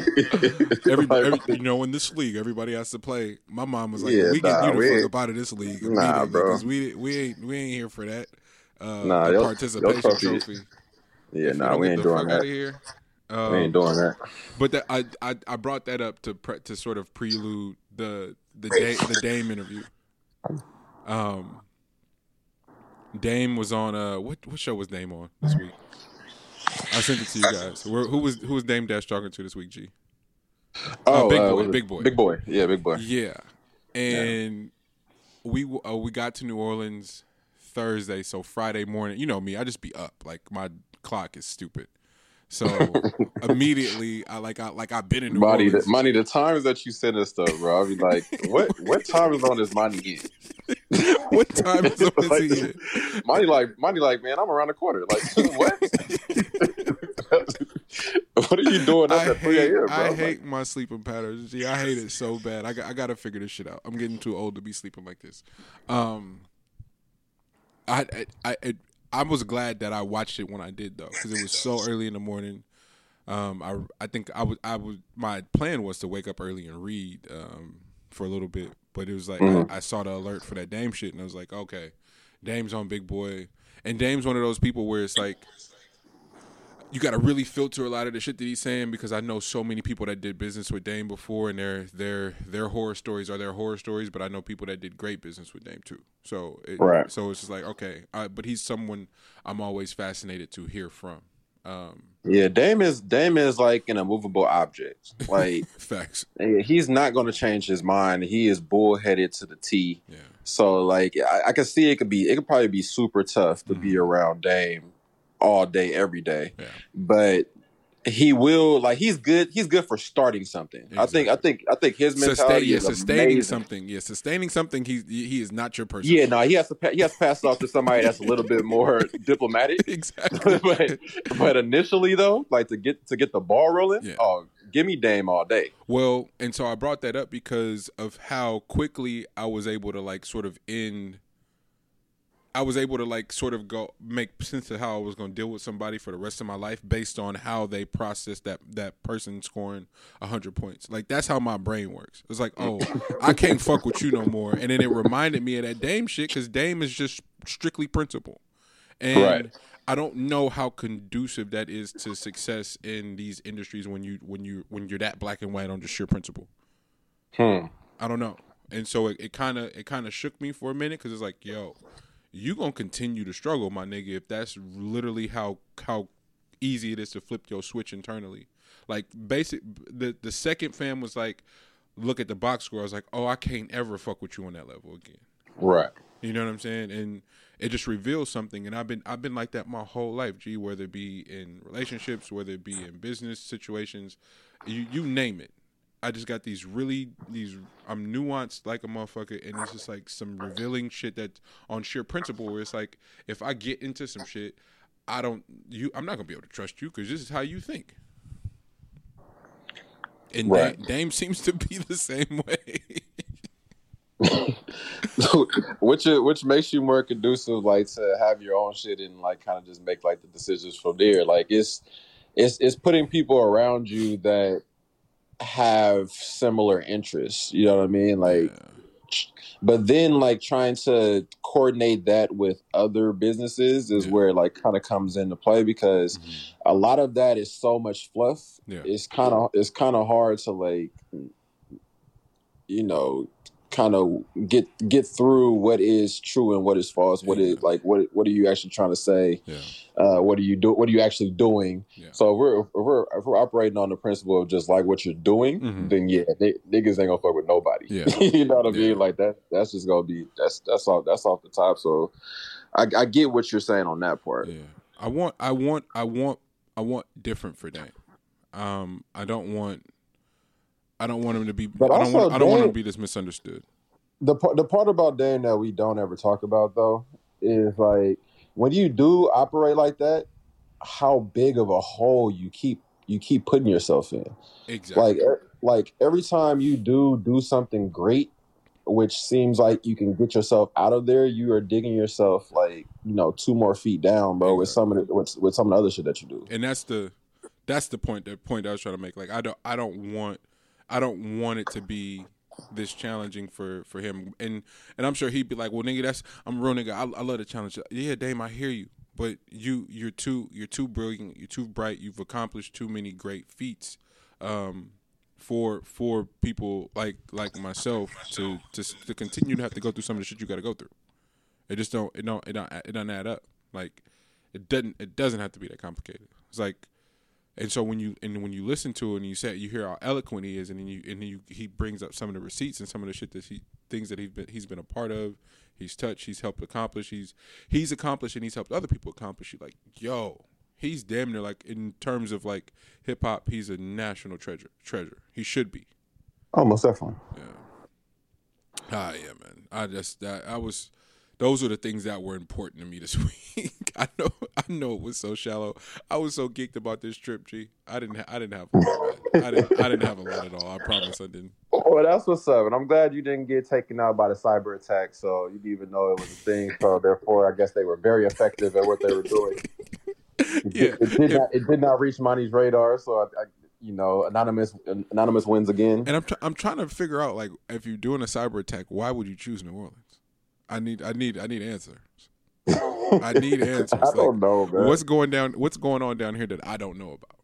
everybody, every, you know, in this league, everybody has to play. My mom was like, Yeah, we get you the we fuck up out of this league, Nah, immediately, bro. we we ain't we ain't here for that. Uh, Nah, the participation trophy- yeah, If nah, don't we ain't doing that. Out of here. Um, we ain't doing that. But that, I, I I brought that up to pre, to sort of prelude the the day, the Dame interview. Um, Dame was on uh what what show was Dame on this week? I sent it to you guys. Where, who was who was Dame Dash talking to this week? G. Oh, Big uh, Boy? Big Boy. big boy, yeah, big boy. Yeah, and we uh, we got to New Orleans Thursday, so Friday morning. You know me, I just be up. Like my clock is stupid. So immediately, I like I like I've been in New Money, the, Orleans. money. The times that you send us stuff, bro. I'll be like, what? What time is on this money? what time is Like, here? Money, like, money, like, man, I'm around the corner. Like, what? what are you doing up I at 3 hate, a.m., bro? I Like, hate my sleeping patterns. Gee, I hate it so bad. I got, I got to figure this shit out. I'm getting too old to be sleeping like this. Um, I, I, I, it, I was glad that I watched it when I did though, because it was so early in the morning. Um, I, I think I would, I would. My plan was to wake up early and read, um, for a little bit, but it was like Mhm. I, I saw the alert for that Dame shit, and I was like, okay, Dame's on Big Boy, and Dame's one of those people where it's like you got to really filter a lot of the shit that he's saying because I know so many people that did business with Dame before, and their their their horror stories are their horror stories. But I know people that did great business with Dame too. So it, Right. So it's just like okay, uh, but he's someone I'm always fascinated to hear from. Um, yeah, Dame is Dame is like an immovable object. Like, facts. he's not going to change his mind. He is bullheaded to the T. Yeah. So, like, I, I can see it could be. It could probably be super tough to be around Dame all day, every day. Yeah. But he will like he's good. He's good for starting something. I think. I think. I think his Sustain, mentality yeah, is sustaining amazing. something. Yeah, sustaining something. He he is not your person. Yeah, no, he has to. Pa- he has to pass off to somebody that's a little bit more diplomatic. exactly. but but initially though, like to get to get the ball rolling, Yeah. oh, give me Dame all day. Well, and so I brought that up because of how quickly I was able to like sort of end. I was able to like sort of go make sense of how I was going to deal with somebody for the rest of my life based on how they process that that person scoring hundred points. Like that's how my brain works. It's like, oh, I can't fuck with you no more. And then it reminded me of that Dame shit because Dame is just strictly principle, and Right. I don't know how conducive that is to success in these industries when you when you when you're that black and white on just sheer principle. Hmm. I don't know, and so it kind of it kind of shook me for a minute because it's like, yo, you gonna continue to struggle, my nigga, if that's literally how how easy it is to flip your switch internally. Like basic, the the second fam was like, look at the box score. I was like, oh, I can't ever fuck with you on that level again. Right. You know what I'm saying? And it just reveals something. And I've been I've been like that my whole life, G. Whether it be in relationships, whether it be in business situations, you you name it. I just got these really these I'm nuanced like a motherfucker, and it's just like some revealing shit that on sheer principle. Where it's like if I get into some shit, I don't you I'm not gonna be able to trust you because this is how you think. And Right. Dame, Dame seems to be the same way. which which makes you more conducive, like to have your own shit and like kind of just make like the decisions from there. Like it's it's it's putting people around you that have similar interests. You know what I mean? Like, but then like trying to coordinate that with other businesses is Yeah. where it, like kind of comes into play because mm-hmm. a lot of that is so much fluff. Yeah. It's kind of it's kind of hard to like you know kind of get get through what is true and what is false. What is Yeah. like what what are you actually trying to say? Yeah. Uh, what are you do? What are you actually doing? Yeah. So if we're if we're if we're operating on the principle of just like what you're doing, Mhm. then yeah, they, niggas ain't gonna fuck with nobody. Yeah. you know what I mean? Like that. That's just gonna be that's that's off that's off the top. So I, I get what you're saying on that part. Yeah, I want, I want, I want, I want different for Dame. Um, I don't want, I don't want him to be. But I don't want. also I don't want him to be this misunderstood. The part the part about Dame that we don't ever talk about though is like when you do operate like that, how big of a hole you keep you keep putting yourself in. Exactly. Like like every time you do do something great, which seems like you can get yourself out of there, you are digging yourself like you know two more feet down, bro. With some of the, with, with some of the other shit that you do. and that's the that's the point that point I was trying to make. Like I don't I don't want I don't want it to be this challenging for for him. And and I'm sure he'd be like, well, nigga, that's I'm a real nigga. I, I love the challenge. Yeah, Dame, I hear you, but you you're too you're too brilliant. You're too bright. You've accomplished too many great feats. Um, for for people like like myself to to to continue to have to go through some of the shit you got to go through. It just don't it don't it don't it don't add up. Like it doesn't it doesn't have to be that complicated. It's like and so when you and when you listen to it and you say you hear how eloquent he is and then you and then you he brings up some of the receipts and some of the shit that he things that he's been he's been a part of, he's touched, he's helped accomplish, he's he's accomplished and he's helped other people accomplish. You like, yo, he's damn near like in terms of like hip hop, he's a national treasure. Treasure. He should be. Almost definitely. Yeah. Ah, yeah, man. I just that I was. Those were the things that were important to me this week. I know, I know it was so shallow. I was so geeked about this trip, G. I didn't, ha- I didn't have, a lot. I didn't, I didn't have a lot at all. I promise, I didn't. Well, that's what's up, and I'm glad you didn't get taken out by the cyber attack. So you didn't even know it was a thing. So therefore, I guess they were very effective at what they were doing. It, Yeah, it did not. It did not reach Monty's radar. So I, I, you know, anonymous anonymous wins again. And I'm, tr- I'm trying to figure out like if you're doing a cyber attack, why would you choose New Orleans? I need, I need, I need answers. I need answers. I don't Like, know, man. What's going down? What's going on down here that I don't know about?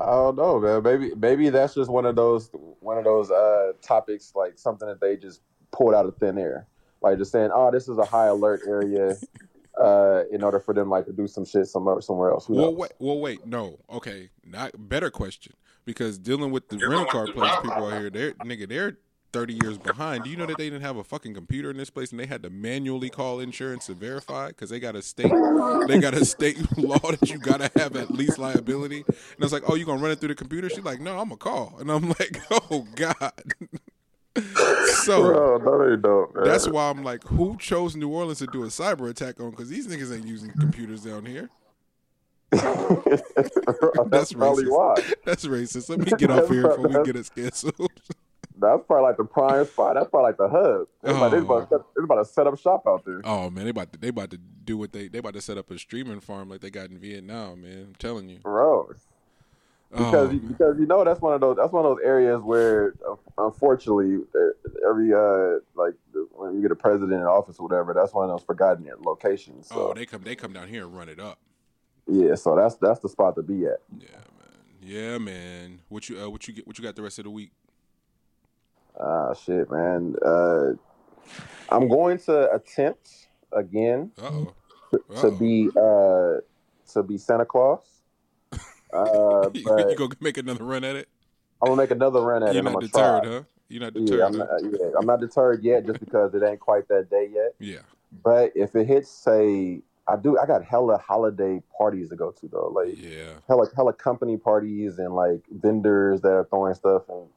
I don't know, man. Maybe maybe that's just one of those one of those uh, topics, like something that they just pulled out of thin air, like just saying, "Oh, this is a high alert area," uh, in order for them like to do some shit somewhere somewhere else. Who Well, knows? wait, well, wait, no, okay, not better question because dealing with the rental car place people out here, they're nigga, they're thirty years behind. Do you know that they didn't have a fucking computer in this place and they had to manually call insurance to verify because they got a state, they got a state law that you gotta have at least liability. And I was like, oh, you gonna run it through the computer? She's like, no, I'm gonna call, and I'm like, oh god. so Bro, they don't. That's why I'm like, who chose New Orleans to do a cyber attack on? Because these niggas ain't using computers down here. that's, That's probably racist. why. That's racist. Let me get off here before we get us canceled. That's probably like the prime spot. That's probably like the hub. It's, like, it's, Oh. about, to set- it's about to set up shop out there. Oh man, they about to they about to do what they they about to set up a streaming farm like they got in Vietnam, man. I'm telling you. Bro, because Oh, because you know that's one of those that's one of those areas where unfortunately every uh like when you get a president in office or whatever that's one of those forgotten locations so oh, they come they come down here and run it up. yeah so that's that's the spot to be at Yeah, man. Yeah, man. What you uh, what you get what you got the rest of the week? Ah shit man uh i'm going to attempt again Uh oh. to be uh to be santa claus uh you, but you gonna make another run at it? i'm gonna make another run at You're it i'm not gonna try deterred, huh? You're not yeah, deterred. I'm huh? not, yeah, I'm not deterred yet, just because it ain't quite that day yet. Yeah. But if it hits, say, I do, I got hella holiday parties to go to though, like Yeah. hella hella company parties and like vendors that are throwing stuff, and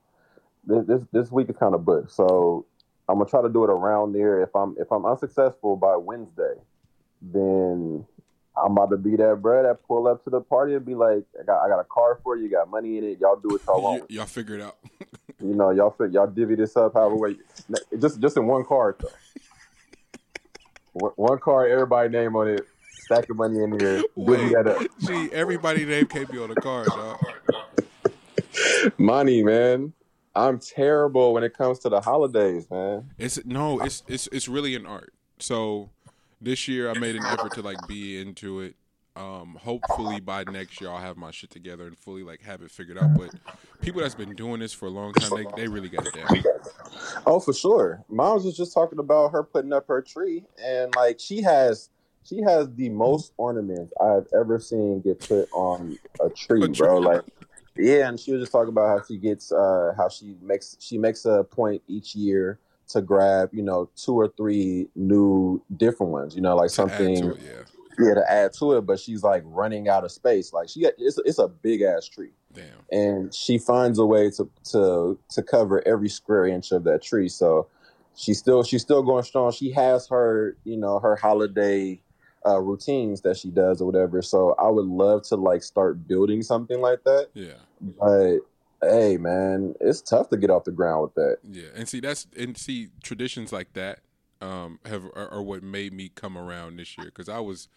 this this, this week is kind of booked. So I'm gonna try to do it around there. If I'm if I'm unsuccessful by Wednesday, then I'm about to be that bro that pull up to the party and be like, I got I got a car for you, you got money in it, y'all do what y'all Y- y'all figure it out. You know, y'all fit, y'all divvy this up however way. Just just in one card though. One- card, everybody name on it. Stack of money in here. Divvy that up. Gee, everybody name can't be on the card, dog. Money, man. I'm terrible when it comes to the holidays, man. It's no, it's it's it's really an art. So this year I made an effort to like be into it. Um, hopefully by next year I'll have my shit together and fully like have it figured out. But people that's been doing this for a long time, they they really got it down. Oh, for sure. Moms was just talking about her putting up her tree, and like she has, she has the most ornaments I've ever seen get put on a tree, A bro. Like, yeah, and she was just talking about how she gets, uh, how she makes, she makes a point each year to grab, you know, two or three new different ones, you know, like something, to it, yeah. yeah, to add to it. But she's like running out of space. Like she, it's, it's a big ass tree Damn. and she finds a way to to to cover every square inch of that tree. So she's still she's still going strong. She has her you know her holiday uh, routines that she does or whatever. So I would love to like start building something like that, Yeah. but Hey man, it's tough to get off the ground with that. Yeah, and see that's and see traditions like that um have are, are what made me come around this year because I was,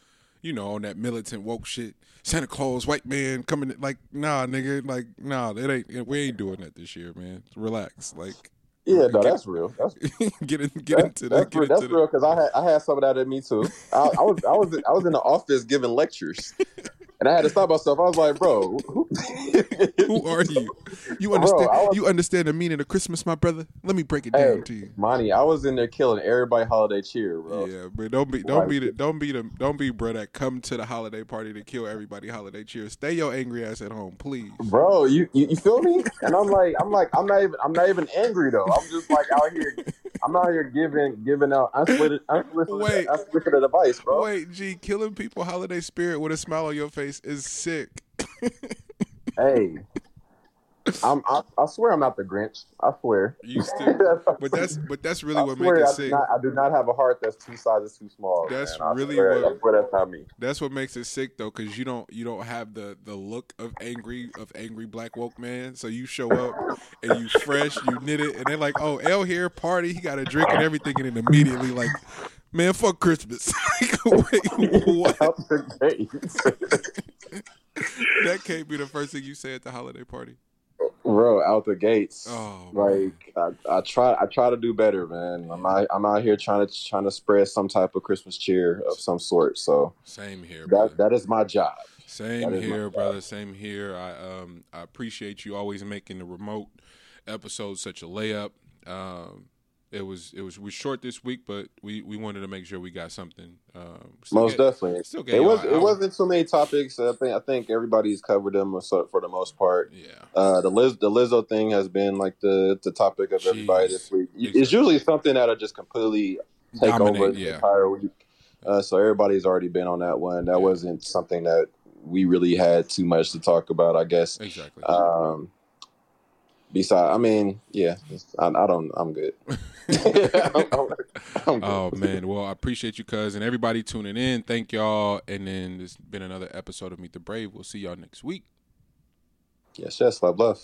you know, on that militant woke shit. Santa Claus, white man coming like nah, nigga, like nah, it ain't we ain't doing that this year, man. Relax, like Yeah, no, Get- that's real. That's get in, get that's, into that's that. Get real. That's real because I had I had some of that in me too. I, I was I was I was in the office giving lectures, and I had to stop myself. I was like, bro, who, Who are you? You understand? I was- you understand the meaning of Christmas, my brother? Let me break it down Hey, to you. Monty, I was in there killing everybody holiday cheer, bro. Yeah, but don't be don't be the don't be the don't be bro that come to the holiday party to kill everybody holiday cheer. Stay your angry ass at home, please. Bro, you, you you feel me? And I'm like, I'm like, I'm not even, I'm not even angry though. I'm just like out here, I'm out here giving, giving out unsolicited, unsolicited, Wait. unsolicited advice, bro. Wait, G, killing people holiday spirit with a smile on your face is sick. Hey, I'm, I, I swear I'm not the Grinch. I swear. You still, but that's but that's really I what makes it I sick. not, I do not have a heart that's two sizes too small. That's man. Really swear, what- swear that's not me. That's what makes it sick though, because you don't you don't have the the look of angry of angry black woke man. So you show up and you fresh, you knit it, and they're like, "Oh, L here party, he got a drink and everything," and then immediately like, "Man, fuck Christmas." Wait, what? Out the gate. That can't be the first thing you say at the holiday party. Bro, out the gates. Oh, man. like I, I try, I try to do better, man. I'm out, I'm out here trying to trying to spread some type of Christmas cheer of some sort. So Same here, brother. that that is my job. Same That is my here, brother. Same here. I um I appreciate you always making the remote episodes such a layup. Um, it was it was we short this week, but we we wanted to make sure we got something. Um, Most get- definitely. Still It was it wasn't too many topics. I think I think everybody's covered them for the most part. Yeah, Uh, the Liz the Lizzo thing has been like the the topic of everybody Jeez. this week. Exactly. It's usually something that'll just completely take Dominate, over the yeah. entire week. Uh, so everybody's already been on that one. That Yeah. wasn't something that we really had too much to talk about. I guess. exactly. Um, besides, I mean, yeah, I, I don't. I'm good. I'm, I'm- I'm good. Oh man, well I appreciate you, cuz, and everybody tuning in. Thank y'all, and then this has been another episode of Meet the Brave. We'll see y'all next week. Yes, yes, love, love.